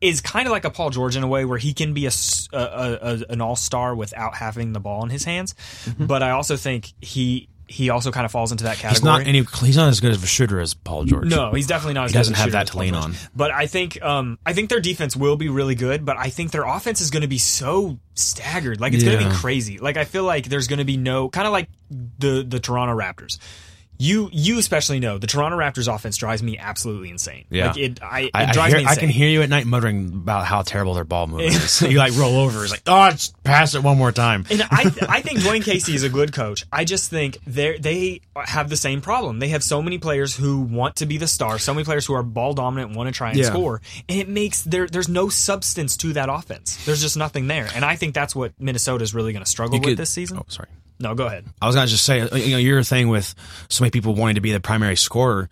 is kind of like a Paul George in a way where he can be a, a- a- an all star without having the ball in his hands. But I also think he he also kind of falls into that category. he's not any. He's not as good of a shooter as Paul George. No, he's definitely not. As He good doesn't as a have that to lean on. But I think, um, I think their defense will be really good. But I think their offense is going to be so staggered. Like it's going to be crazy. Like I feel like there's going to be no kind of like the the Toronto Raptors. You you especially know the Toronto Raptors offense drives me absolutely insane. Yeah. Like it, I, it I, I, drives hear- me I can hear you at night muttering about how terrible their ball movement is. *laughs* you like roll over. It's like, oh, just pass it one more time. And I, *laughs* I think Dwane Casey is a good coach. I just think they they have the same problem. They have so many players who want to be the star, so many players who are ball dominant, want to try and Yeah. score, and it makes there there's no substance to that offense. There's just nothing there, and I think that's what Minnesota is really going to struggle You with could- this season. Oh, sorry. No, go ahead. I was gonna just say, you know, your thing with so many people wanting to be the primary scorer,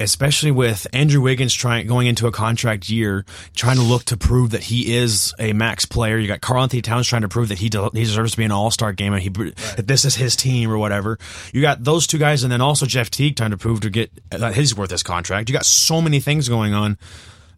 especially with Andrew Wiggins trying going into a contract year, trying to look to prove that he is a max player. You got Karl-Anthony Towns trying to prove that he, de- he deserves to be an All Star game and he that this is his team or whatever. You got those two guys, and then also Jeff Teague trying to prove to get that he's worth his contract. You got so many things going on.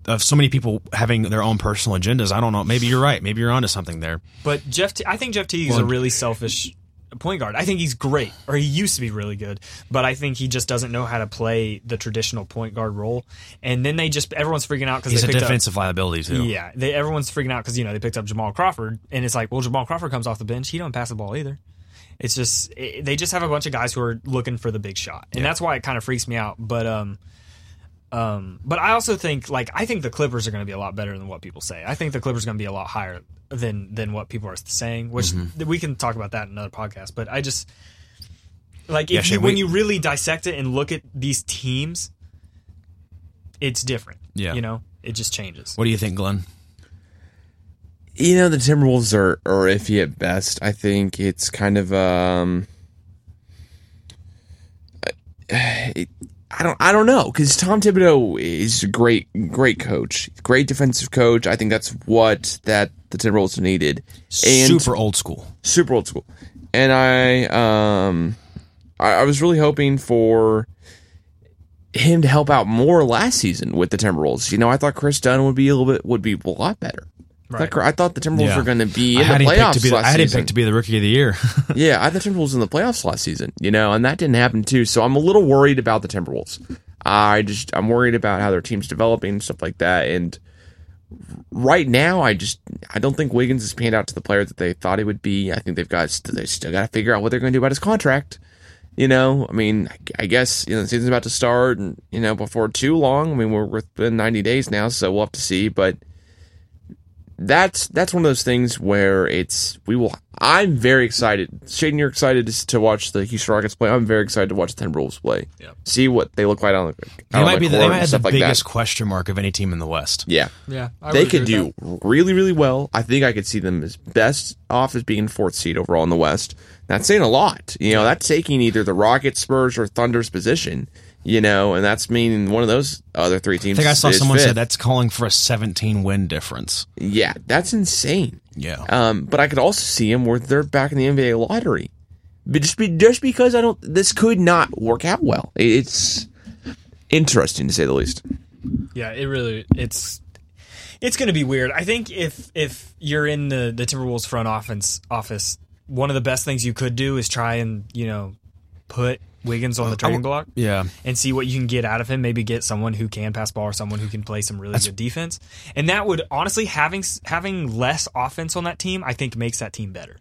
Of so many people having their own personal agendas, I don't know. Maybe you're right. Maybe you're onto something there. But Jeff, T- I think Jeff Teague is a really selfish point guard. I think he's great, or he used to be really good, but I think he just doesn't know how to play the traditional point guard role. And then they just everyone's freaking out because He's they a picked defensive liability too. Yeah, they everyone's freaking out because you know they picked up Jamal Crawford, and it's like, well, Jamal Crawford comes off the bench, he don't pass the ball either. It's just it, they just have a bunch of guys who are looking for the big shot, and that's why it kind of freaks me out. But um, um, but I also think like I think the Clippers are going to be a lot better than what people say. I think the Clippers are going to be a lot higher than than what people are saying. Which Mm-hmm. we can talk about that in another podcast. But I just like Yeah, if Shane, you, when you really dissect it and look at these teams, it's different. Yeah. you know, it just changes. What do you think, Glenn? You know, the Timberwolves are, are iffy at best. I think it's kind of um *sighs* I I don't I don't know because Tom Thibodeau is a great great coach, great defensive coach. I think that's what that the Timberwolves needed. And Super old school. super old school. And I um I, I was really hoping for him to help out more last season with the Timberwolves. You know, I thought Kris Dunn would be a little bit would be a lot better. I thought- I thought the Timberwolves Yeah. were going to be I in had the playoffs to be the, last I had season. picked to be the rookie of the year. *laughs* yeah, I had the Timberwolves in the playoffs last season, you know, and that didn't happen too. So I'm a little worried about the Timberwolves. I just I'm worried about how their team's developing and stuff like that. And right now, I just I don't think Wiggins has panned out to the player that they thought he would be. I think they've got they still got to figure out what they're going to do about his contract. You know, I mean, I guess you know the season's about to start, and you know before too long. I mean, we're within 90 days now, so we'll have to see. But that's that's one of those things where it's we will. I'm very excited. Shaden, you're excited to, to watch the Houston Rockets play. I'm very excited to watch the Timberwolves play. See what they look like on the. They on might the be the, court they might have the stuff like that. biggest question mark of any team in the West. Yeah, Yeah, I they would could do with really, really well. I think I could see them as best off as being fourth seed overall in the West. That's saying a lot. You know, that's taking either the Rockets, Spurs, or Thunder's position. You know, and that's meaning one of those other three teams. I teams. think I saw someone fifth. said that's calling for a 17 win difference. Yeah, that's insane. Yeah. Um, but I could also see them where they're back in the NBA lottery. But just be just because I don't, this could not work out well. It's interesting to say the least. Yeah, it really it's it's going to be weird. I think if if you're in the the Timberwolves front office office, one of the best things you could do is try and you know put Wiggins on the trading block Yeah. and see what you can get out of him. Maybe get someone who can pass ball or someone who can play some really good defense. And that would honestly having having less offense on that team, I think makes that team better.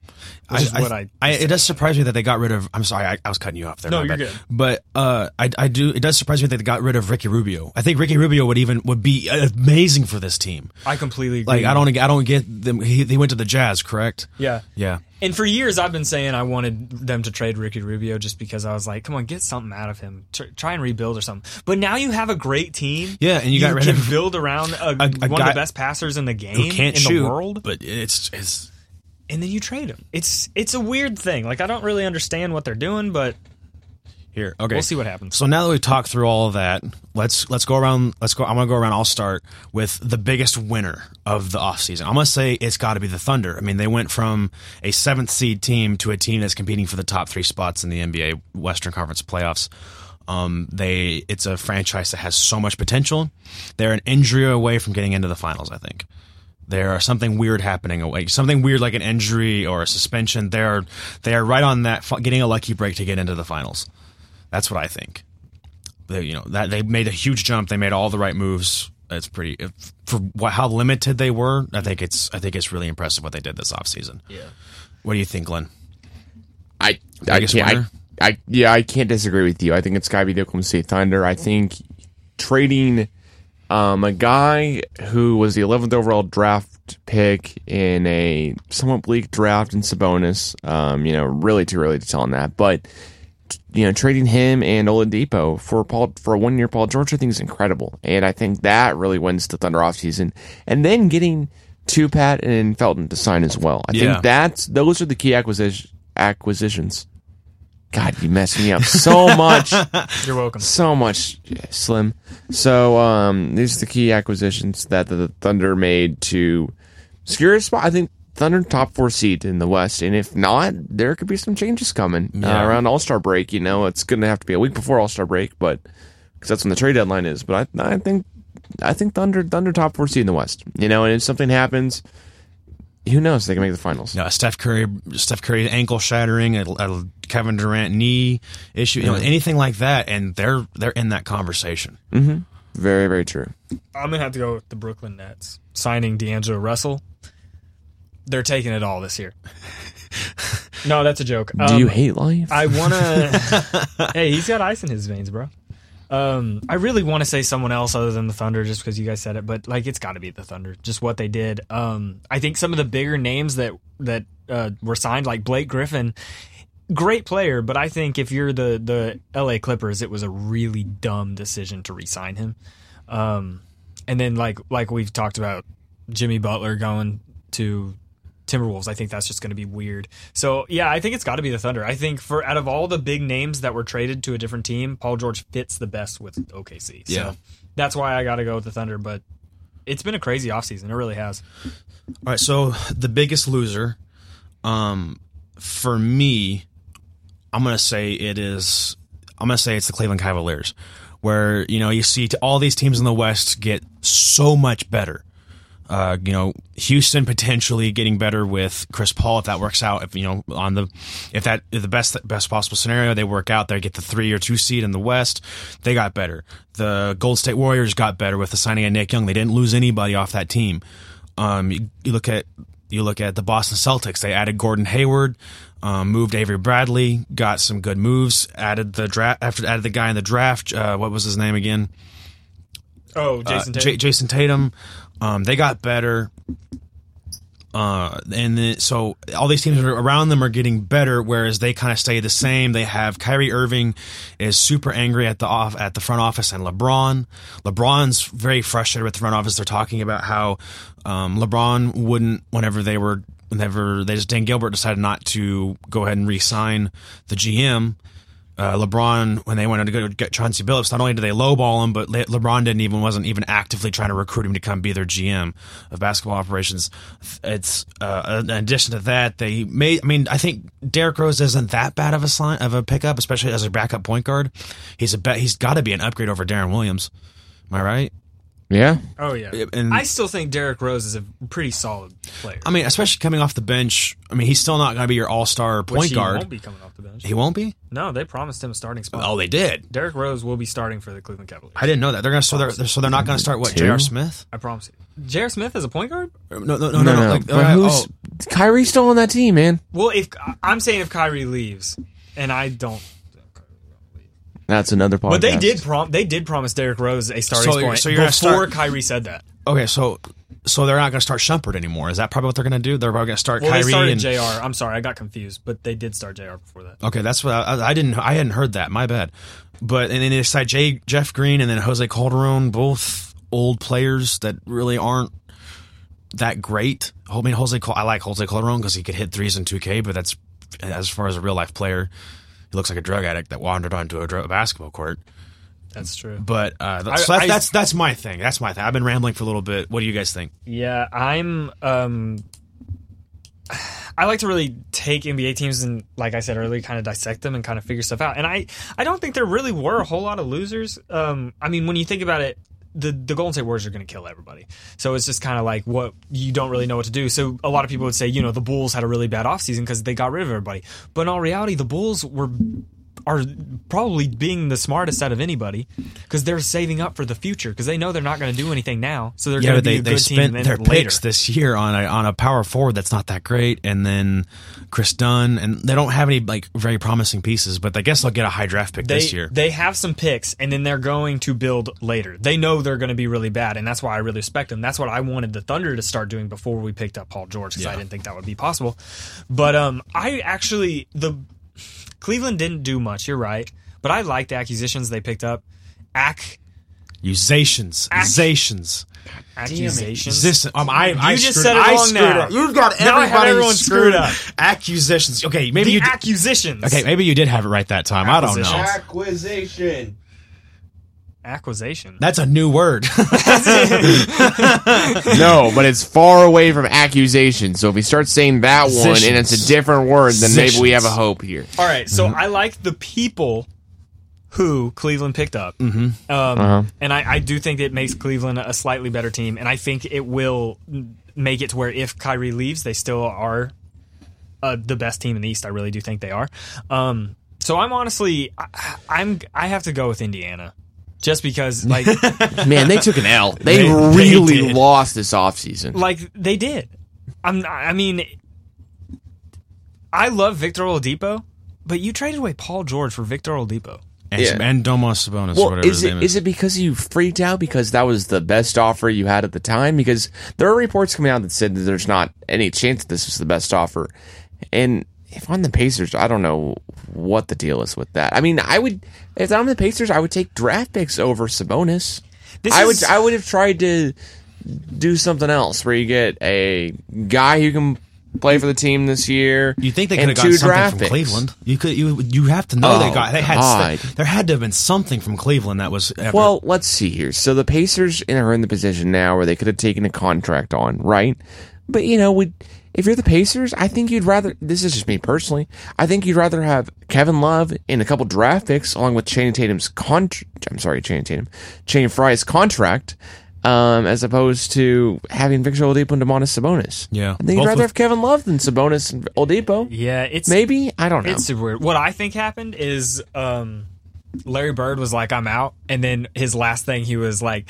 Which is what I, it does surprise me that they got rid of. I'm sorry, I, I was cutting you off there. No, you're bad. good. But uh, I, I do. It does surprise me that they got rid of Ricky Rubio. I think Ricky Rubio would even would be amazing for this team. I completely agree. Like I don't, I don't get them. He, he went to the Jazz, correct? Yeah. Yeah. And for years, I've been saying I wanted them to trade Ricky Rubio just because I was like, come on, get something out of him. Tr- try and rebuild or something. But now you have a great team. Yeah, and you got rid can of- build around a, a one of the best passers in the game Who can't in shoot the world, but it's it's. and then you trade him. It's it's a weird thing. Like I don't really understand what they're doing, but Here, okay. We'll see what happens. So now that we've talked through all of that, let's let's go around. Let's go. I'm gonna go around. I'll start with the biggest winner of the offseason. I'm gonna say it's got to be the Thunder. I mean, they went from a seventh seed team to a team that's competing for the top three spots in the NBA Western Conference playoffs. Um, they it's a franchise that has so much potential. They're an injury away from getting into the finals. I think there are something weird happening away something weird like an injury or a suspension they're they are right on that getting a lucky break to get into the finals that's what i think they, you know that they made a huge jump they made all the right moves it's pretty if- for what, how limited they were i think it's i think it's really impressive what they did this offseason yeah what do you think glenn I I Biggest can't, I. I yeah, I can't disagree with you. I think it's got to be the Oklahoma State Thunder. I think trading um, a guy who was the 11th overall draft pick in a somewhat bleak draft in Sabonis. Um, you know, really too early to tell on that, but you know, trading him and Oladipo for Paul for a one year Paul George, I think is incredible, and I think that really wins the Thunder off season. And then getting Tupat and Felton to sign as well. I Yeah. think that's those are the key acquisition, acquisitions. God, you messed me up so *laughs* much You're welcome. so much slim. So um, these are the key acquisitions that the Thunder made to secure a spot. I think Thunder top four seed in the West, and if not, there could be some changes coming Yeah. uh, around All Star break. You know, it's going to have to be a week before All Star break, but because that's when the trade deadline is. But I, I think I think Thunder Thunder top four seed in the West. You know, and if something happens, who knows? They can make the finals. you know, a Steph Curry, Steph Curry ankle shattering, a, a Kevin Durant knee issue, you know, anything like that, and they're they're in that conversation. Very very true. I'm gonna have to go with the Brooklyn Nets signing D'Angelo Russell. They're taking it all this year. no, that's a joke. Do you Um, hate life? I want to. *laughs* hey, he's got ice in his veins, bro. Um, I really want to say someone else other than the Thunder, just because you guys said it, but like it's got to be the Thunder. Just what they did. Um, I think some of the bigger names that that uh, were signed, like Blake Griffin, great player, but I think if you're the the L.A. Clippers, it was a really dumb decision to re-sign him. Um, and then like like we've talked about, Jimmy Butler going to Timberwolves. I think that's just going to be weird. So yeah, I think it's got to be the Thunder. I think for out of all the big names that were traded to a different team, Paul George fits the best with OKC. So Yeah. that's why I got to go with the Thunder. But it's been a crazy offseason. It really has. All right, so the biggest loser, um, for me, I'm gonna say it is. I'm gonna say it's the Cleveland Cavaliers, where you know you see all these teams in the West get so much better. Uh, you know, Houston potentially getting better with Chris Paul if that works out. If you know on the if that if the best best possible scenario they work out, they get the three or two seed in the West. They got better. The Golden State Warriors got better with the signing of Nick Young. They didn't lose anybody off that team. Um, you, you look at you look at the Boston Celtics. They added Gordon Hayward, um, moved Avery Bradley, got some good moves. Added the draft after added the guy in the draft. Uh, what was his name again? Oh, Uh, Jayson J- Jayson Tatum. Um, they got better. Uh, and then, so all these teams around them are getting better, whereas they kind of stay the same. They have Kyrie Irving is super angry at the off at the front office, and LeBron. LeBron's very frustrated with the front office. They're talking about how um, LeBron wouldn't whenever they were whenever they just Dan Gilbert decided not to go ahead and re-sign the GM uh, LeBron when they wanted to go get Chauncey Billups. Not only did they lowball him, but Le- LeBron didn't even wasn't even actively trying to recruit him to come be their GM of basketball operations. It's uh, in addition to that, they made. I mean, I think Derrick Rose isn't that bad of a sign of a pickup, especially as a backup point guard. He's a bet. He's got to be an upgrade over Deron Williams. Am I right? yeah. oh yeah. And I still think Derrick Rose is a pretty solid player. I mean, especially coming off the bench. I mean, he's still not going to be your all star which point he guard. won't be coming off the bench. He won't be. No, they promised him a starting spot. Oh, they did. Derrick Rose will be starting for the Cleveland Cavaliers. I didn't know that. They're going to so they're, so they're not going to start what J.R. Smith. I promise you. J.R. Smith as a point guard? No, no, no, no. No, no, no. Like, but uh, who's oh. Kyrie's still on that team, man? Well, if I'm saying if Kyrie leaves, and I don't, That's another podcast. but they did prom they did promise Derrick Rose a starting So point so you're gonna before start- Kyrie said that. Okay, so so they're not going to start Shumpert anymore. Is that probably what they're going to do? They're probably going to start Well, they Kyrie started and J.R. I'm sorry, I got confused, but they did start J.R. before that. okay, that's what I, I didn't. I hadn't heard that. My bad. But and then they decide Jay, Jeff Green and then Jose Calderon, both old players that really aren't that great. I mean, Jose, I like Jose Calderon because he could hit threes in 2K, but that's as far as a real life player, he looks like a drug addict that wandered onto a dr- basketball court. That's true. But uh, I- so that's, I- that's that's my thing. That's my thing. I've been rambling for a little bit. What do you guys think? Yeah, I'm. um I like to really take NBA teams and, like I said earlier, kind of dissect them and kind of figure stuff out. And I, I don't think there really were a whole lot of losers. Um, I mean, when you think about it, the the Golden State Warriors are going to kill everybody. So it's just kind of like what you don't really know what to do. So a lot of people would say, you know, the Bulls had a really bad offseason because they got rid of everybody. But in all reality, the Bulls were are probably being the smartest out of anybody because they're saving up for the future because they know they're not going to do anything now, so they're Yeah, going to be they, a they good team spent then their later. picks this year on a on a power forward that's not that great, and then Kris Dunn, and they don't have any like very promising pieces. But I guess they'll get a high draft pick they, this year. They have some picks, and then they're going to build later. They know they're going to be really bad, and that's why I really respect them. That's what I wanted the Thunder to start doing before we picked up Paul George because I didn't think that would be possible. But um, I actually the Cleveland didn't do much. You're right, but I like the acquisitions they picked up. Ac Accusations, Ac- accusations. accusations. This, um, I, I just screwed- said it I wrong screwed now. up. You've got Now I have everybody everyone screwed up. Accusations. Okay, maybe the you. Did, acquisitions. okay, maybe you did have it right that time. I don't know. Acquisitions. Acquisition. Acquisition. That's a new word. *laughs* *laughs* no, but it's far away from accusation. So if we start saying that one and it's a different word, then maybe we have a hope here. All right, so Mm-hmm. I like the people who Cleveland picked up, mm-hmm. um, Uh-huh. and I, I do think it makes Cleveland a slightly better team, and I think it will make it to where if Kyrie leaves, they still are uh, the best team in the East. I really do think they are. Um, so I'm honestly, I, I'm I have to go with Indiana, just because *laughs* like Man, they took an L. They, They- they really did. lost this offseason. like they did. I'm I mean, I love Victor Oladipo, but you traded away Paul George for Victor Oladipo. and, Yeah. and Domas Sabonis, Well, whatever is his it name is it because you freaked out because that was the best offer you had at the time? Because there are reports coming out that said that there's not any chance that this was the best offer. And if I'm the Pacers, I don't know what the deal is with that. I mean, I would if I'm the Pacers, I would take draft picks over Sabonis. This I is- would I would have tried to do something else where you get a guy who can play for the team this year. You think they could have got something draft from picks. Cleveland? You could. You you have to know they Oh, got. They had. God. There had to have been something from Cleveland that was. Ever, Well, let's see here. So the Pacers are in the position now where they could have taken a contract on, right? But you know, we if you're the Pacers, I think you'd rather. This is just me personally. I think you'd rather have Kevin Love in a couple draft picks along with Channing Tatum's contract. I'm sorry, Channing Tatum, Channing Frye's contract. Um, as opposed to having Victor Oladipo and Domantas Sabonis. Yeah. I think you'd rather with- have Kevin Love than Sabonis and Oladipo. Yeah, it's Maybe I don't know. It's super weird. What I think happened is um, Larry Bird was like, "I'm out," and then his last thing he was like,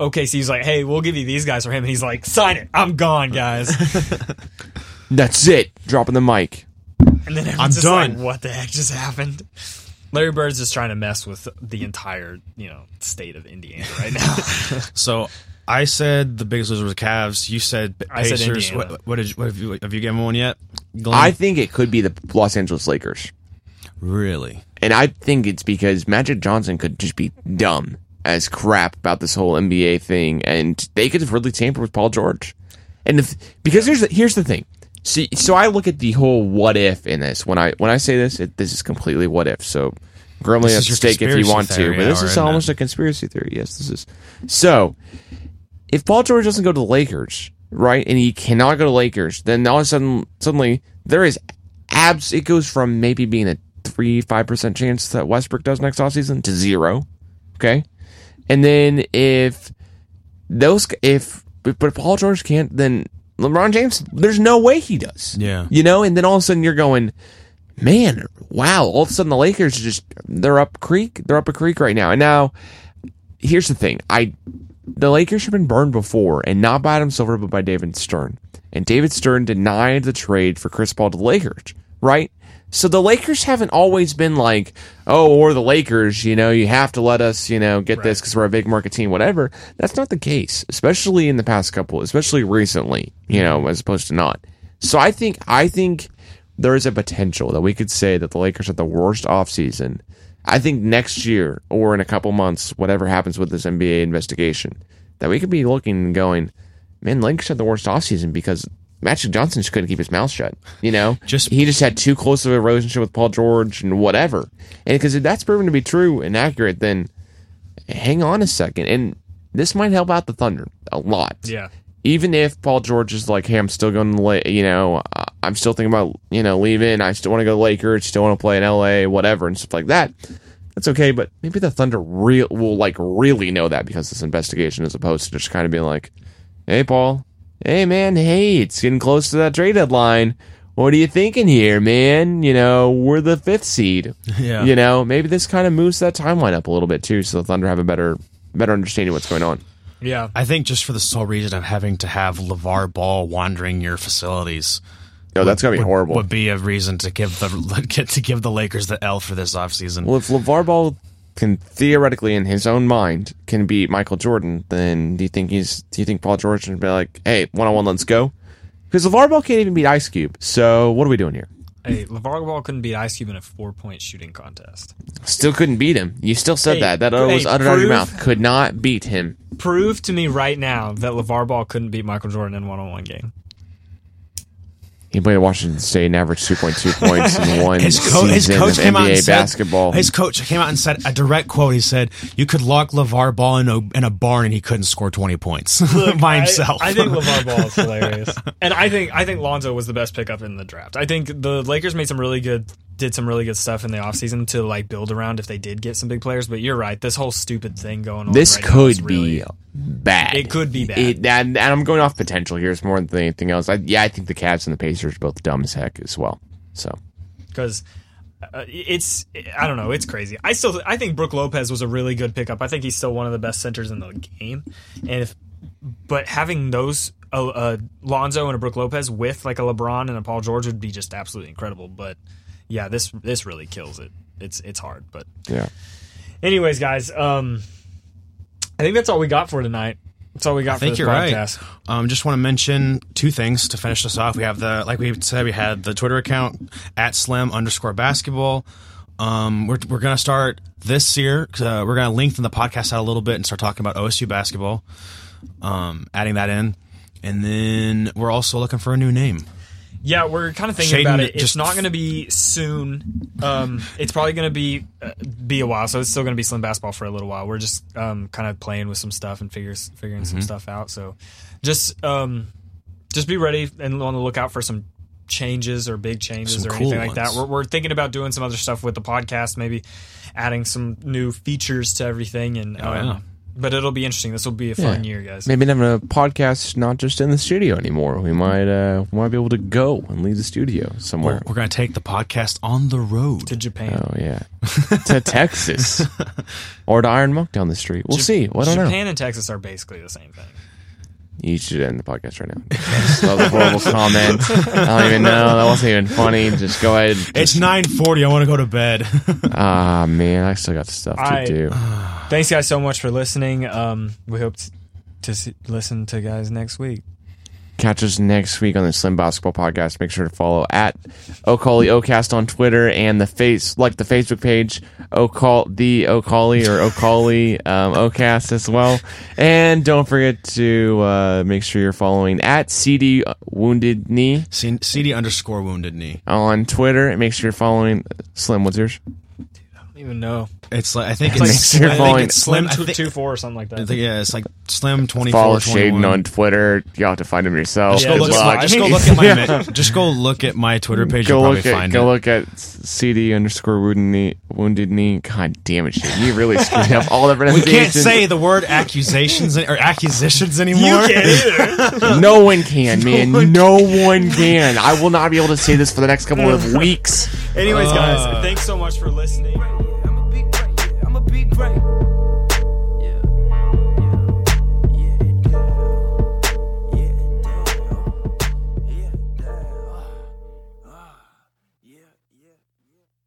"Okay," so he's like, "Hey, we'll give you these guys for him," and he's like, "Sign it, I'm gone, guys." *laughs* That's it. Dropping the mic. And then everyone's I'm just done. like, "What the heck just happened?" Larry Bird's just trying to mess with the entire, you know, state of Indiana right now. *laughs* *laughs* so I said the biggest loser was the Cavs. You said I said Pacers. What, what did you, what have you have you given one yet? Glenn? I think it could be the Los Angeles Lakers. really. And I think it's because Magic Johnson could just be dumb as crap about this whole NBA thing, and they could have really tampered with Paul George. And if because here's the, here's the thing. See, so I look at the whole what if in this. When I when I say this, it, this is completely what if. So grow me This up is your stake if you want to, but this is isn't it? almost a conspiracy theory. Yes, this is. So if Paul George doesn't go to the Lakers, right, and he cannot go to Lakers, then all of a sudden, suddenly there is abs. It goes from maybe being a three five percent chance that Westbrook does next offseason to zero. Okay, and then if those if but if Paul George can't, then LeBron James, there's no way he does. Yeah. you know, and then all of a sudden you're going. Man, wow! All of a sudden the Lakers are just they're up creek. They're up a creek right now. And now here's the thing. I the Lakers have been burned before, and not by Adam Silver, but by David Stern. And David Stern denied the trade for Chris Paul to the Lakers, right? So the Lakers haven't always been like, oh, or the Lakers, you know, you have to let us, you know, get this because we're a big market team, whatever. That's not the case, especially in the past couple, especially recently, you know, mm-hmm. as opposed to not. So I think, I think there is a potential that we could say that the Lakers had the worst offseason. I think next year or in a couple months, whatever happens with this NBA investigation, that we could be looking and going, man, Lakers had the worst offseason because Magic Johnson just couldn't keep his mouth shut. You know, Just- he just had too close of a relationship with Paul George and whatever. And because if that's proven to be true and accurate, then hang on a second. And this might help out the Thunder a lot yeah. even if Paul George is like, hey, I'm still going to, La- you know, I'm still thinking about, you know, leaving. I still want to go to Lakers, still want to play in LA, whatever, and stuff like that. That's okay, but maybe the Thunder real will like really know that because this investigation, as opposed to just kind of being like, hey, Paul, hey, man, hey, it's getting close to that trade deadline. what are you thinking here, man? You know, we're the fifth seed. *laughs* Yeah. You know, maybe this kind of moves that timeline up a little bit too, so the Thunder have a better better understanding of what's going on. Yeah. I think just for the sole reason of having to have LeVar Ball wandering your facilities. No, that's gonna be would, horrible. Would be a reason to give the *laughs* get to give the Lakers the L for this offseason. Well, if LeVar Ball can theoretically, in his own mind, can beat Michael Jordan, then do you think he's? Do you think Paul George would be like, "Hey, one on one, let's go"? Because LeVar Ball can't even beat Ice Cube. So what are we doing here? Hey, LeVar Ball couldn't beat Ice Cube in a four point shooting contest. Still couldn't beat him. You still said Hey, that. That hey, was uttered out of your mouth. Could not beat him. Prove to me right now that LeVar Ball couldn't beat Michael Jordan in one on one game. He played at Washington State and averaged 2.2 *laughs* points in one His, co- his season coach of came out NBA said, basketball. His coach came out and said a direct quote. He said, "You could lock LeVar Ball in a in a barn and he couldn't score twenty points *laughs* by I- himself." I, think LeVar Ball is *laughs* hilarious, and I think I think Lonzo was the best pickup in the draft. I think the Lakers made some really good, did some really good stuff in the offseason to like build around if they did get some big players. But you're right, this whole stupid thing going on. this right could really- be bad. It could be bad. It, and, and I'm going off potential here. It's more than anything else. I, yeah, I think the Cavs and the Pacers are both dumb as heck as well. So because uh, it's I don't know, it's crazy. I still I think Brook Lopez was a really good pickup. I think he's still one of the best centers in the game, and if but having those uh, uh, Lonzo and a Brook Lopez with like a LeBron and a Paul George would be just absolutely incredible. But yeah, this this really kills it. It's it's hard, but yeah, anyways, guys, um, I think that's all we got for tonight. That's all we got I think for you're this right. Um, just want to mention two things to finish this off. We have the like we said, we had the Twitter account at slim underscore basketball. Um, we're we're gonna start this year. Uh, we're gonna lengthen the podcast out a little bit and start talking about OSU basketball. Um, adding that in, and then we're also looking for a new name. Yeah, we're kind of thinking Shaden about it. It's just- not going to be soon. Um, it's probably going to be uh, be a while. So it's still going to be slim basketball for a little while. We're just um, kind of playing with some stuff and figures figuring some stuff out. So just um, just be ready and on the lookout for some changes or big changes Some or cool anything like that. ones. We're, we're thinking about doing some other stuff with the podcast, maybe adding some new features to everything. And Oh, um, yeah. But it'll be interesting. This will be a fun year, guys. maybe having a podcast not just in the studio anymore. We might uh, we might be able to go and leave the studio somewhere. We're gonna take the podcast on the road. To Japan. Oh yeah, to *laughs* Texas or to Iron Monk down the street. We'll see. Well, I don't know. Japan and Texas are basically the same thing. You should end the podcast right now. that was a horrible comment. I don't even know. That wasn't even funny. Just go ahead. It's nine forty. I want to go to bed. *laughs* Ah man, I still got stuff to I- do. *sighs* Thanks, guys, so much for listening. Um, we hope t- to see, listen to guys next week. Catch us next week on the Slim Basketball Podcast. Make sure to follow at Ocali Ocast on Twitter and the face like the Facebook page Ocal the Ocali or Ocali um, Ocast as well. And don't forget to uh, make sure you're following at CD Wounded Knee C- CD underscore wounded knee. on Twitter. And make sure you're following Slim. What's yours? I don't even know. It's like I think It's it's, sure you're I think it's slim. Slim two, think, two four or something like that. Think, yeah, it's like slim twenty Follow. Shaden on Twitter. You have to find him yourself. Just Yeah, go look just at my, just go *laughs* look at my just go look at my Twitter page. Go You'll look probably at find go it. look at CD underscore wounded knee. Wounded knee. God damn it, shit! You really screwed up all the *laughs* we can't say the word accusations or accusations anymore. you can't *laughs* either. No one can, man. No one can. I will not be able to say this for the next couple of weeks. Anyways, Uh. guys, thanks so much for listening.